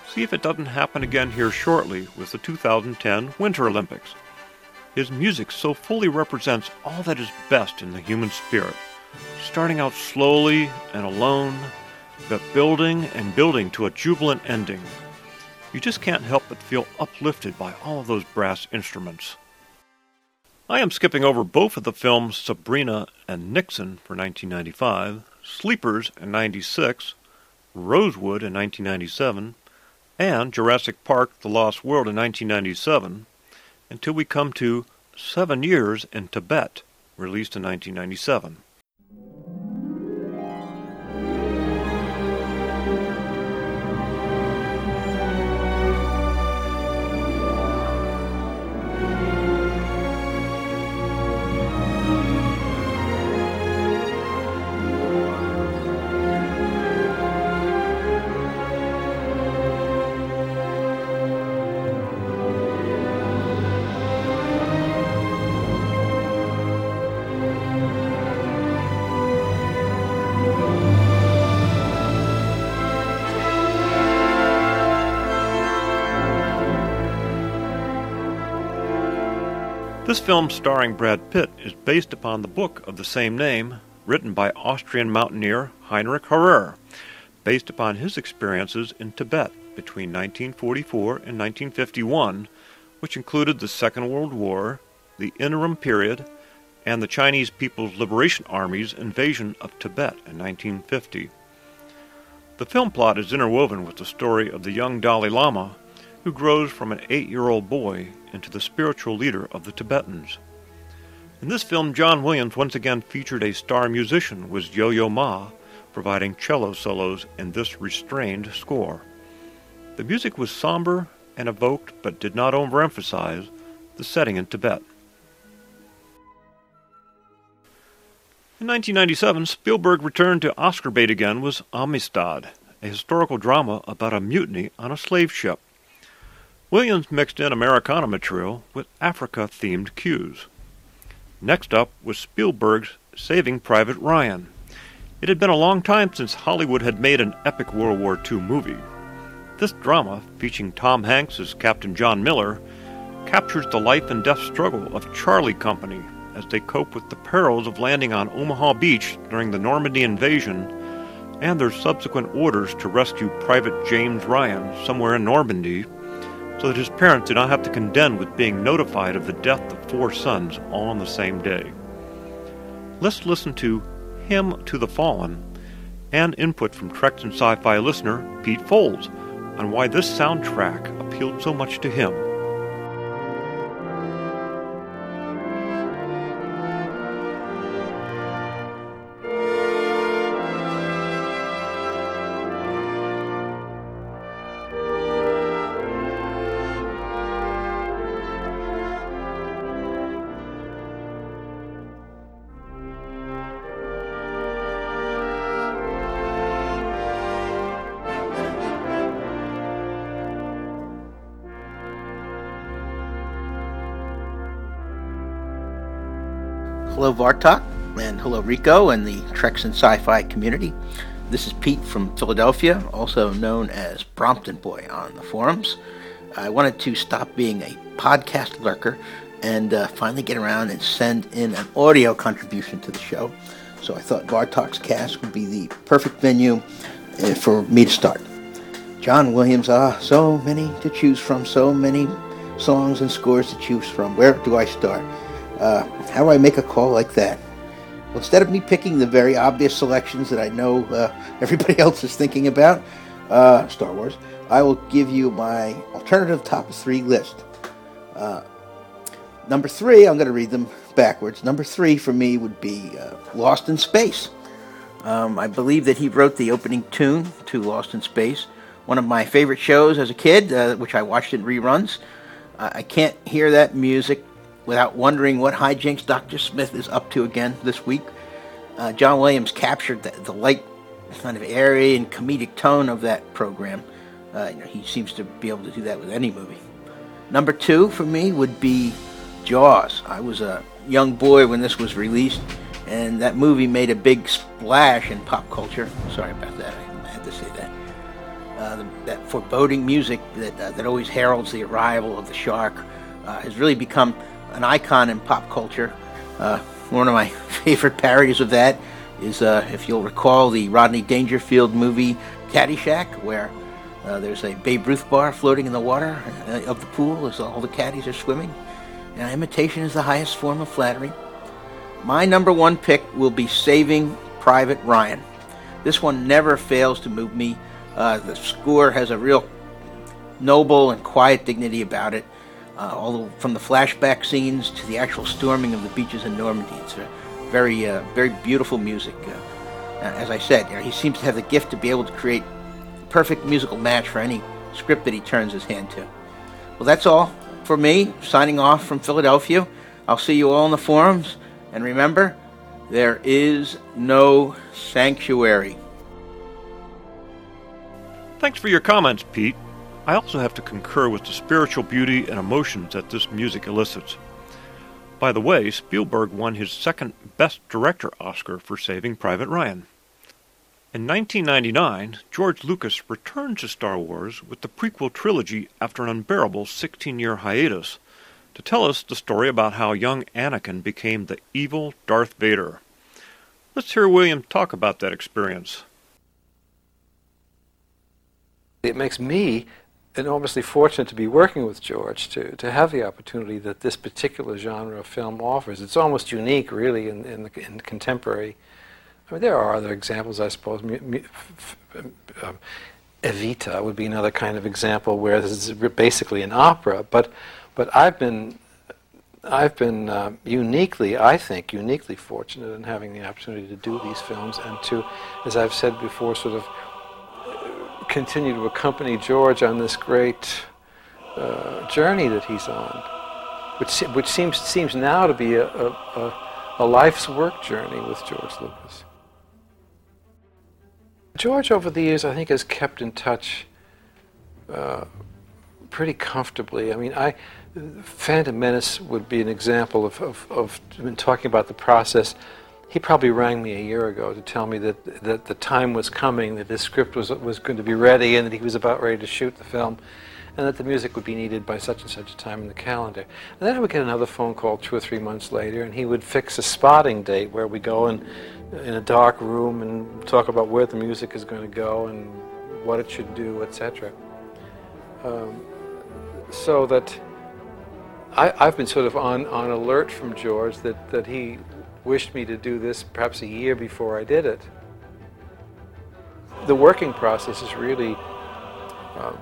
See if it doesn't happen again here shortly with the 2010 Winter Olympics. His music so fully represents all that is best in the human spirit, starting out slowly and alone, but building and building to a jubilant ending. You just can't help but feel uplifted by all of those brass instruments. I am skipping over both of the films Sabrina and Nixon for 1995, Sleepers in 96, Rosewood in 1997, and Jurassic Park The Lost World in 1997, until we come to Seven Years in Tibet, released in 1997. This film starring Brad Pitt is based upon the book of the same name, written by Austrian mountaineer Heinrich Harrer, based upon his experiences in Tibet between 1944 and 1951, which included the Second World War, the interim period, and the Chinese People's Liberation Army's invasion of Tibet in 1950. The film plot is interwoven with the story of the young Dalai Lama who grows from an eight year old boy into the spiritual leader of the Tibetans. In this film, John Williams once again featured a star musician was Yo Yo Ma providing cello solos in this restrained score. The music was somber and evoked, but did not overemphasize the setting in Tibet. In 1997, Spielberg returned to Oscar bait again with Amistad, a historical drama about a mutiny on a slave ship. Williams mixed in Americana material with Africa themed cues. Next up was Spielberg's Saving Private Ryan. It had been a long time since Hollywood had made an epic World War II movie. This drama, featuring Tom Hanks as Captain John Miller, captures the life and death struggle of Charlie Company as they cope with the perils of landing on Omaha Beach during the Normandy invasion and their subsequent orders to rescue Private James Ryan somewhere in Normandy so that his parents did not have to contend with being notified of the death of four sons all on the same day. Let's listen to Hymn to the Fallen and input from Treks and Sci Fi listener Pete Foles on why this soundtrack appealed so much to him.
Vartok, and hello, Rico, and the Treks and Sci Fi community. This is Pete from Philadelphia, also known as Brompton Boy on the forums. I wanted to stop being a podcast lurker and uh, finally get around and send in an audio contribution to the show. So I thought Vartok's cast would be the perfect venue uh, for me to start. John Williams, ah, so many to choose from, so many songs and scores to choose from. Where do I start? Uh, how do I make a call like that? Well, instead of me picking the very obvious selections that I know uh, everybody else is thinking about, uh, Star Wars, I will give you my alternative top three list. Uh, number three, I'm going to read them backwards. Number three for me would be uh, Lost in Space. Um, I believe that he wrote the opening tune to Lost in Space, one of my favorite shows as a kid, uh, which I watched in reruns. I can't hear that music without wondering what hijinks Dr. Smith is up to again this week. Uh, John Williams captured the, the, light, kind of airy and comedic tone of that program. Uh, you know, he seems to be able to do that with any movie. Number two for me would be Jaws. I was a young boy when this was released, and that movie made a big splash in pop culture. Sorry about that. I had to say that. Uh, that foreboding music that, uh, that always heralds the arrival of the shark uh, has really become an icon in pop culture. Uh, one of my favorite parodies of that is, uh, if you'll recall, the Rodney Dangerfield movie Caddyshack, where uh, there's a Babe Ruth bar floating in the water of the pool as all the caddies are swimming. Now, imitation is the highest form of flattery. My number one pick will be Saving Private Ryan. This one never fails to move me. Uh, the score has a real noble and quiet dignity about it. Uh, although from the flashback scenes to the actual storming of the beaches in Normandy, it's a very, uh, very beautiful music. Uh, as I said, you know, he seems to have the gift to be able to create perfect musical match for any script that he turns his hand to. Well, that's all for me. Signing off from Philadelphia. I'll see you all in the forums. And remember, there is no sanctuary.
Thanks for your comments, Pete. I also have to concur with the spiritual beauty and emotions that this music elicits. By the way, Spielberg won his second Best Director Oscar for Saving Private Ryan. In 1999, George Lucas returned to Star Wars with the prequel trilogy after an unbearable 16 year hiatus to tell us the story about how young Anakin became the evil Darth Vader. Let's hear William talk about that experience.
It makes me enormously fortunate to be working with George to, to have the opportunity that this particular genre of film offers. It's almost unique, really, in, in, the, in contemporary. I mean, there are other examples, I suppose. Uh, Evita would be another kind of example where this is basically an opera, but but I've been I've been uh, uniquely, I think, uniquely fortunate in having the opportunity to do these films and to, as I've said before, sort of continue to accompany George on this great uh, journey that he's on, which which seems seems now to be a, a, a life's work journey with George Lucas. George, over the years, I think, has kept in touch uh, pretty comfortably. I mean, I Phantom Menace would be an example of, of, of talking about the process he probably rang me a year ago to tell me that that the time was coming, that his script was was going to be ready, and that he was about ready to shoot the film, and that the music would be needed by such and such a time in the calendar. And then I would get another phone call two or three months later, and he would fix a spotting date where we go in in a dark room and talk about where the music is going to go and what it should do, etc. Um, so that I, have been sort of on, on alert from George that, that he wished me to do this perhaps a year before I did it. The working process is really, um,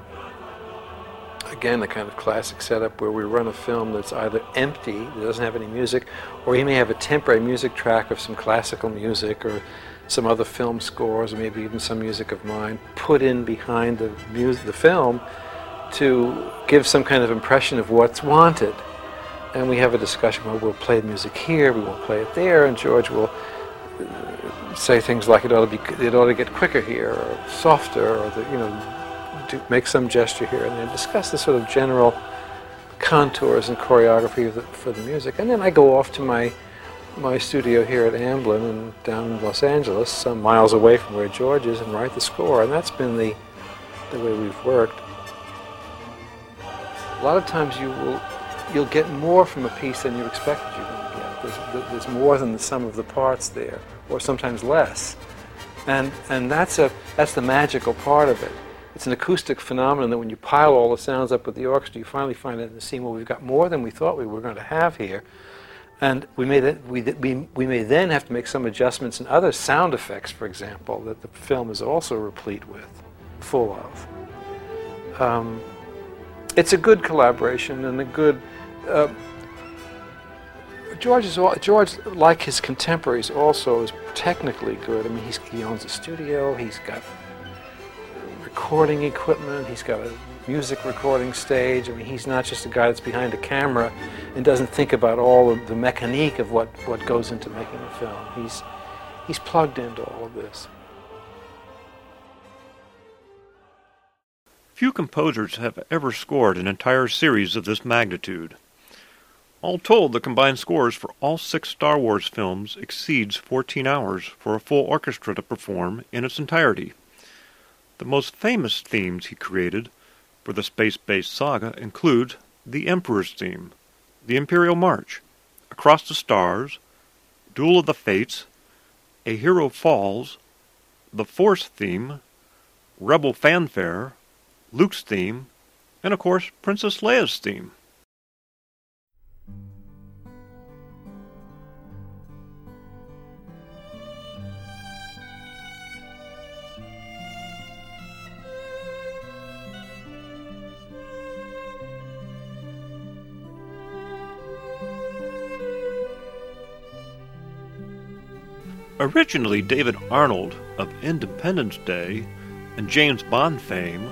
again, the kind of classic setup where we run a film that's either empty, that doesn't have any music, or he may have a temporary music track of some classical music or some other film scores, or maybe even some music of mine, put in behind the, music, the film to give some kind of impression of what's wanted and we have a discussion where we'll play the music here, we won't play it there, and George will uh, say things like it ought to be, it ought to get quicker here, or softer, or the, you know, do, make some gesture here, and then discuss the sort of general contours and choreography the, for the music, and then I go off to my my studio here at Amblin and down in Los Angeles, some miles away from where George is, and write the score, and that's been the the way we've worked. A lot of times you will you'll get more from a piece than you expected you're going to get. There's, there's more than the sum of the parts there, or sometimes less. And, and that's, a, that's the magical part of it. It's an acoustic phenomenon that when you pile all the sounds up with the orchestra, you finally find it in the scene where we've got more than we thought we were going to have here. And we may, then, we, we, we may then have to make some adjustments in other sound effects, for example, that the film is also replete with, full of. Um, it's a good collaboration and a good. Uh, George is George, like his contemporaries, also is technically good. I mean, he owns a studio. He's got recording equipment. He's got a music recording stage. I mean, he's not just a guy that's behind a camera and doesn't think about all of the mechanique of what, what goes into making a film. He's, he's plugged into all of this.
Few composers have ever scored an entire series of this magnitude. All told, the combined scores for all six Star Wars films exceeds 14 hours for a full orchestra to perform in its entirety. The most famous themes he created for the space-based saga include the Emperor's theme, the Imperial March, Across the Stars, Duel of the Fates, A Hero Falls, the Force theme, Rebel Fanfare, Luke's theme, and of course Princess Leia's theme. Originally, David Arnold of Independence Day and James Bond fame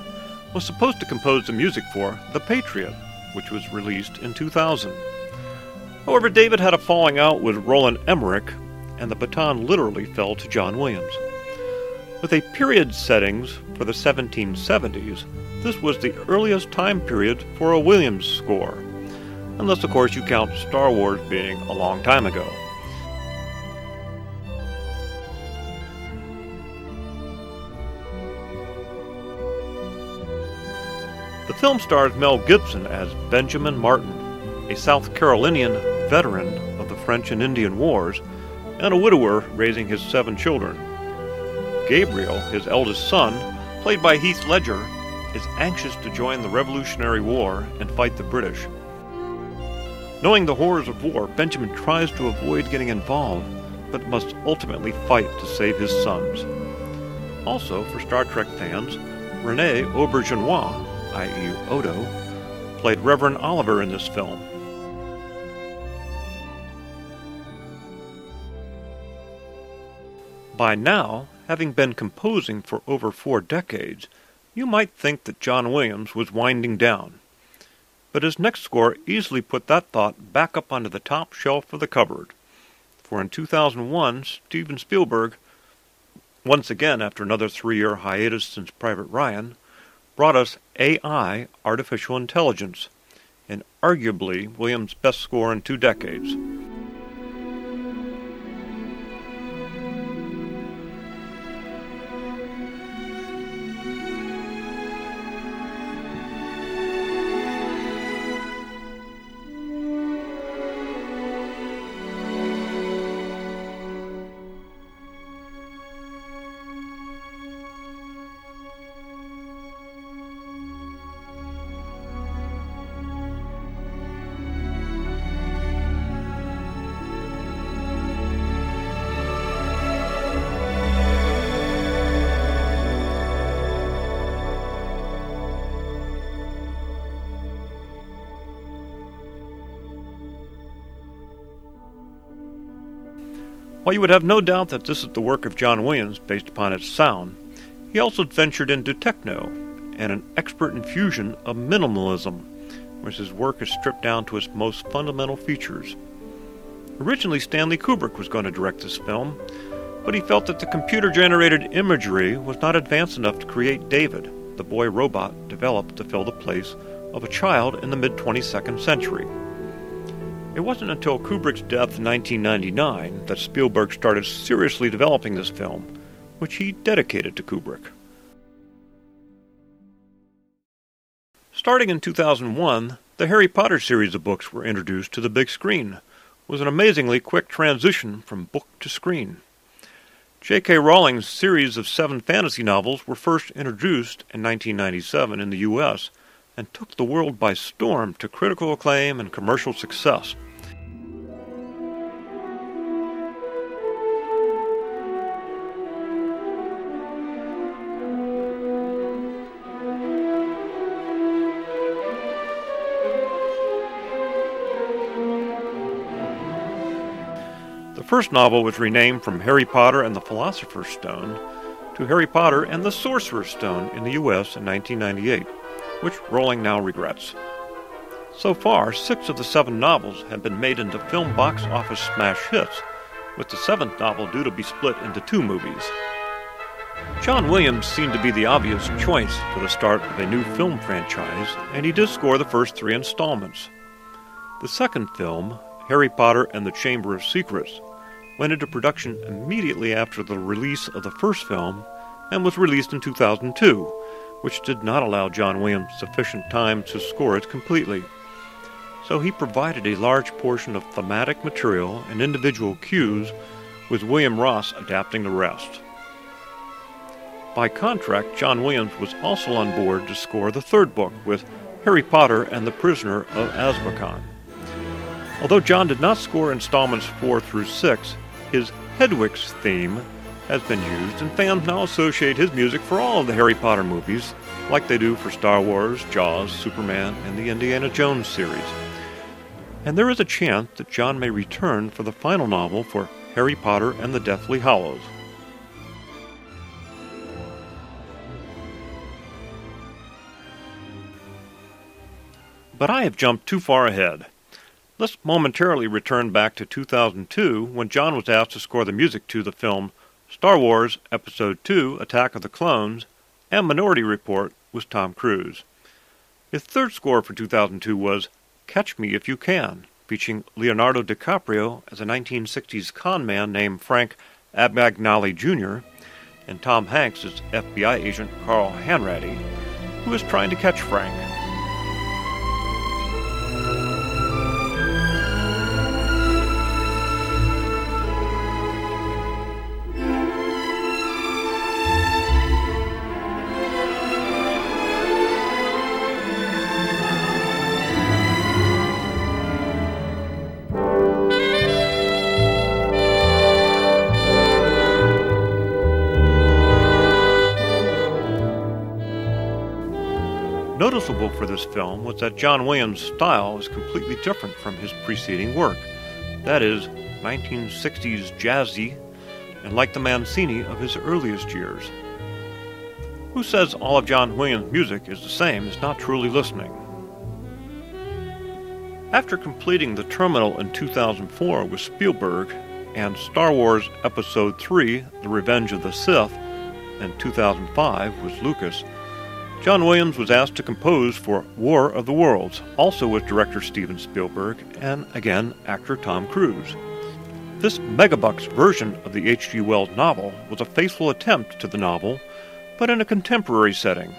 was supposed to compose the music for The Patriot, which was released in 2000. However, David had a falling out with Roland Emmerich, and the baton literally fell to John Williams. With a period settings for the 1770s, this was the earliest time period for a Williams score, unless, of course, you count Star Wars being a long time ago. The film stars Mel Gibson as Benjamin Martin, a South Carolinian veteran of the French and Indian Wars, and a widower raising his seven children. Gabriel, his eldest son, played by Heath Ledger, is anxious to join the Revolutionary War and fight the British. Knowing the horrors of war, Benjamin tries to avoid getting involved, but must ultimately fight to save his sons. Also, for Star Trek fans, Rene Auberjonois i.e., Odo, played Reverend Oliver in this film. By now, having been composing for over four decades, you might think that John Williams was winding down. But his next score easily put that thought back up onto the top shelf of the cupboard. For in 2001, Steven Spielberg, once again after another three year hiatus since Private Ryan, brought us AI, Artificial Intelligence, and arguably Williams' best score in two decades. While you would have no doubt that this is the work of John Williams based upon its sound, he also ventured into techno and an expert infusion of minimalism, where his work is stripped down to its most fundamental features. Originally, Stanley Kubrick was going to direct this film, but he felt that the computer generated imagery was not advanced enough to create David, the boy robot developed to fill the place of a child in the mid 22nd century. It wasn't until Kubrick's death in 1999 that Spielberg started seriously developing this film, which he dedicated to Kubrick. Starting in 2001, the Harry Potter series of books were introduced to the big screen, with an amazingly quick transition from book to screen. J.K. Rowling's series of seven fantasy novels were first introduced in 1997 in the U.S and took the world by storm to critical acclaim and commercial success. The first novel was renamed from Harry Potter and the Philosopher's Stone to Harry Potter and the Sorcerer's Stone in the U.S. in 1998 which Rowling now regrets. So far, six of the seven novels have been made into film box office smash hits, with the seventh novel due to be split into two movies. John Williams seemed to be the obvious choice for the start of a new film franchise, and he did score the first three installments. The second film, Harry Potter and the Chamber of Secrets, went into production immediately after the release of the first film and was released in 2002, which did not allow John Williams sufficient time to score it completely. So he provided a large portion of thematic material and individual cues, with William Ross adapting the rest. By contract, John Williams was also on board to score the third book with Harry Potter and the Prisoner of Azkaban. Although John did not score installments 4 through 6, his Hedwig's theme has been used, and fans now associate his music for all of the Harry Potter movies, like they do for Star Wars, Jaws, Superman, and the Indiana Jones series. And there is a chance that John may return for the final novel for Harry Potter and the Deathly Hallows. But I have jumped too far ahead. Let's momentarily return back to 2002 when John was asked to score the music to the film Star Wars Episode II Attack of the Clones and Minority Report was Tom Cruise. His third score for 2002 was Catch Me If You Can, featuring Leonardo DiCaprio as a 1960s con man named Frank Abagnale Jr., and Tom Hanks as FBI agent Carl Hanratty, who is trying to catch Frank. This film was that John Williams' style is completely different from his preceding work. That is, 1960s jazzy and like the Mancini of his earliest years. Who says all of John Williams' music is the same is not truly listening. After completing The Terminal in 2004 with Spielberg and Star Wars Episode III The Revenge of the Sith in 2005 with Lucas, John Williams was asked to compose for War of the Worlds, also with director Steven Spielberg and, again, actor Tom Cruise. This megabucks version of the H.G. Wells novel was a faithful attempt to the novel, but in a contemporary setting.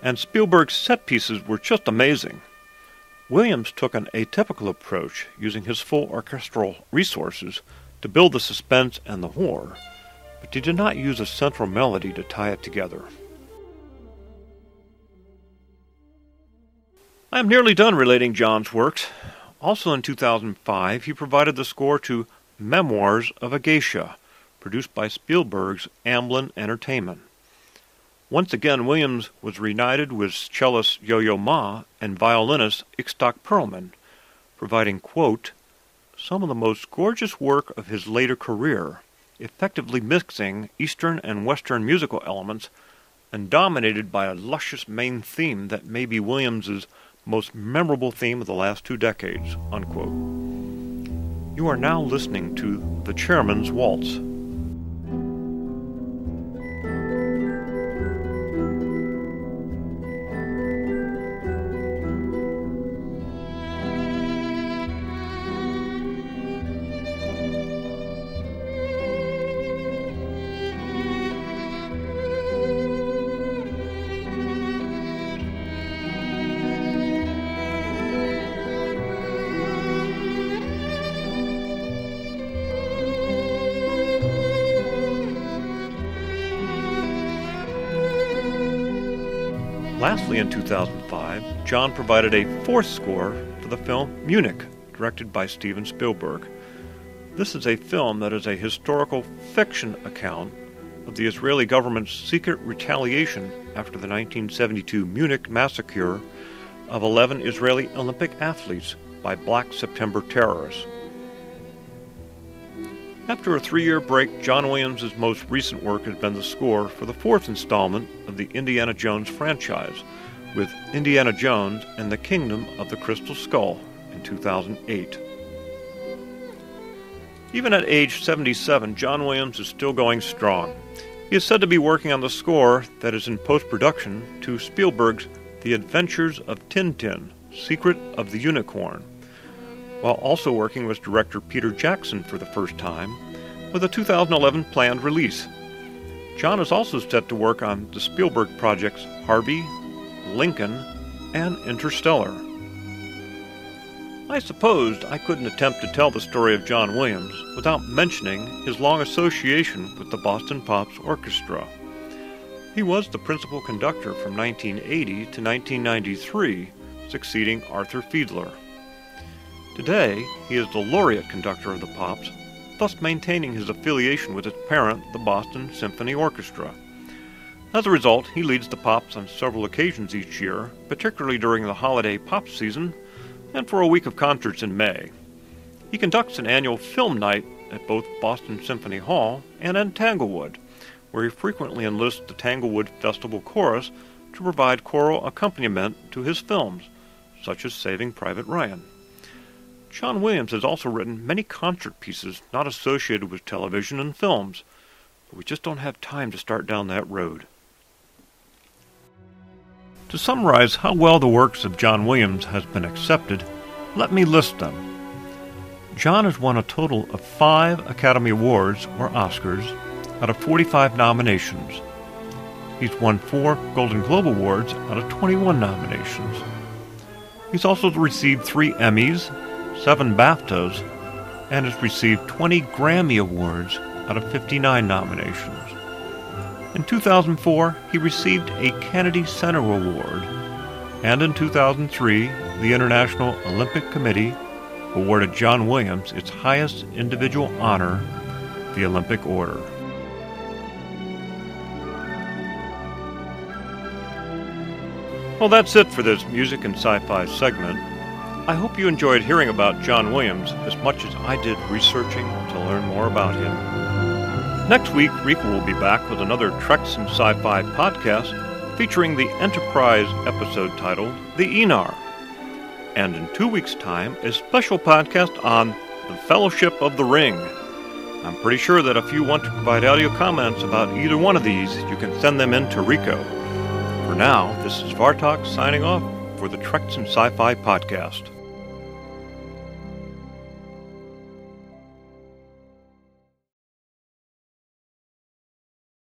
And Spielberg's set pieces were just amazing. Williams took an atypical approach, using his full orchestral resources to build the suspense and the horror, but he did not use a central melody to tie it together. I am nearly done relating John's works. Also in 2005, he provided the score to Memoirs of a Geisha, produced by Spielberg's Amblin Entertainment. Once again, Williams was reunited with cellist Yo-Yo Ma and violinist Itzhak Perlman, providing, quote, some of the most gorgeous work of his later career, effectively mixing Eastern and Western musical elements and dominated by a luscious main theme that may be Williams's most memorable theme of the last two decades. Unquote. You are now listening to The Chairman's Waltz. In 2005, John provided a fourth score for the film Munich, directed by Steven Spielberg. This is a film that is a historical fiction account of the Israeli government's secret retaliation after the 1972 Munich massacre of 11 Israeli Olympic athletes by Black September terrorists. After a three year break, John Williams' most recent work has been the score for the fourth installment of the Indiana Jones franchise, with Indiana Jones and the Kingdom of the Crystal Skull in 2008. Even at age 77, John Williams is still going strong. He is said to be working on the score that is in post production to Spielberg's The Adventures of Tintin Secret of the Unicorn while also working with director Peter Jackson for the first time, with a 2011 planned release. John is also set to work on the Spielberg projects Harvey, Lincoln, and Interstellar. I supposed I couldn't attempt to tell the story of John Williams without mentioning his long association with the Boston Pops Orchestra. He was the principal conductor from 1980 to 1993, succeeding Arthur Fiedler. Today, he is the laureate conductor of the Pops, thus maintaining his affiliation with its parent, the Boston Symphony Orchestra. As a result, he leads the Pops on several occasions each year, particularly during the holiday pop season and for a week of concerts in May. He conducts an annual film night at both Boston Symphony Hall and at Tanglewood, where he frequently enlists the Tanglewood Festival Chorus to provide choral accompaniment to his films, such as Saving Private Ryan. John Williams has also written many concert pieces not associated with television and films, but we just don't have time to start down that road. To summarize how well the works of John Williams has been accepted, let me list them. John has won a total of five Academy Awards, or Oscars, out of 45 nominations. He's won four Golden Globe Awards out of 21 nominations. He's also received three Emmys, seven BAFTAs, and has received 20 Grammy Awards out of 59 nominations. In 2004, he received a Kennedy Center Award, and in 2003, the International Olympic Committee awarded John Williams its highest individual honor, the Olympic Order. Well, that's it for this music and sci fi segment. I hope you enjoyed hearing about John Williams as much as I did researching to learn more about him. Next week, Rika will be back with another Treks and Sci-Fi podcast featuring the Enterprise episode titled The Aenar. And in two weeks' time, a special podcast on The Fellowship of the Ring. I'm pretty sure that if you want to provide audio comments about either one of these, you can send them in to Rico. For now, this is Vartok signing off for the Treks and Sci-Fi podcast.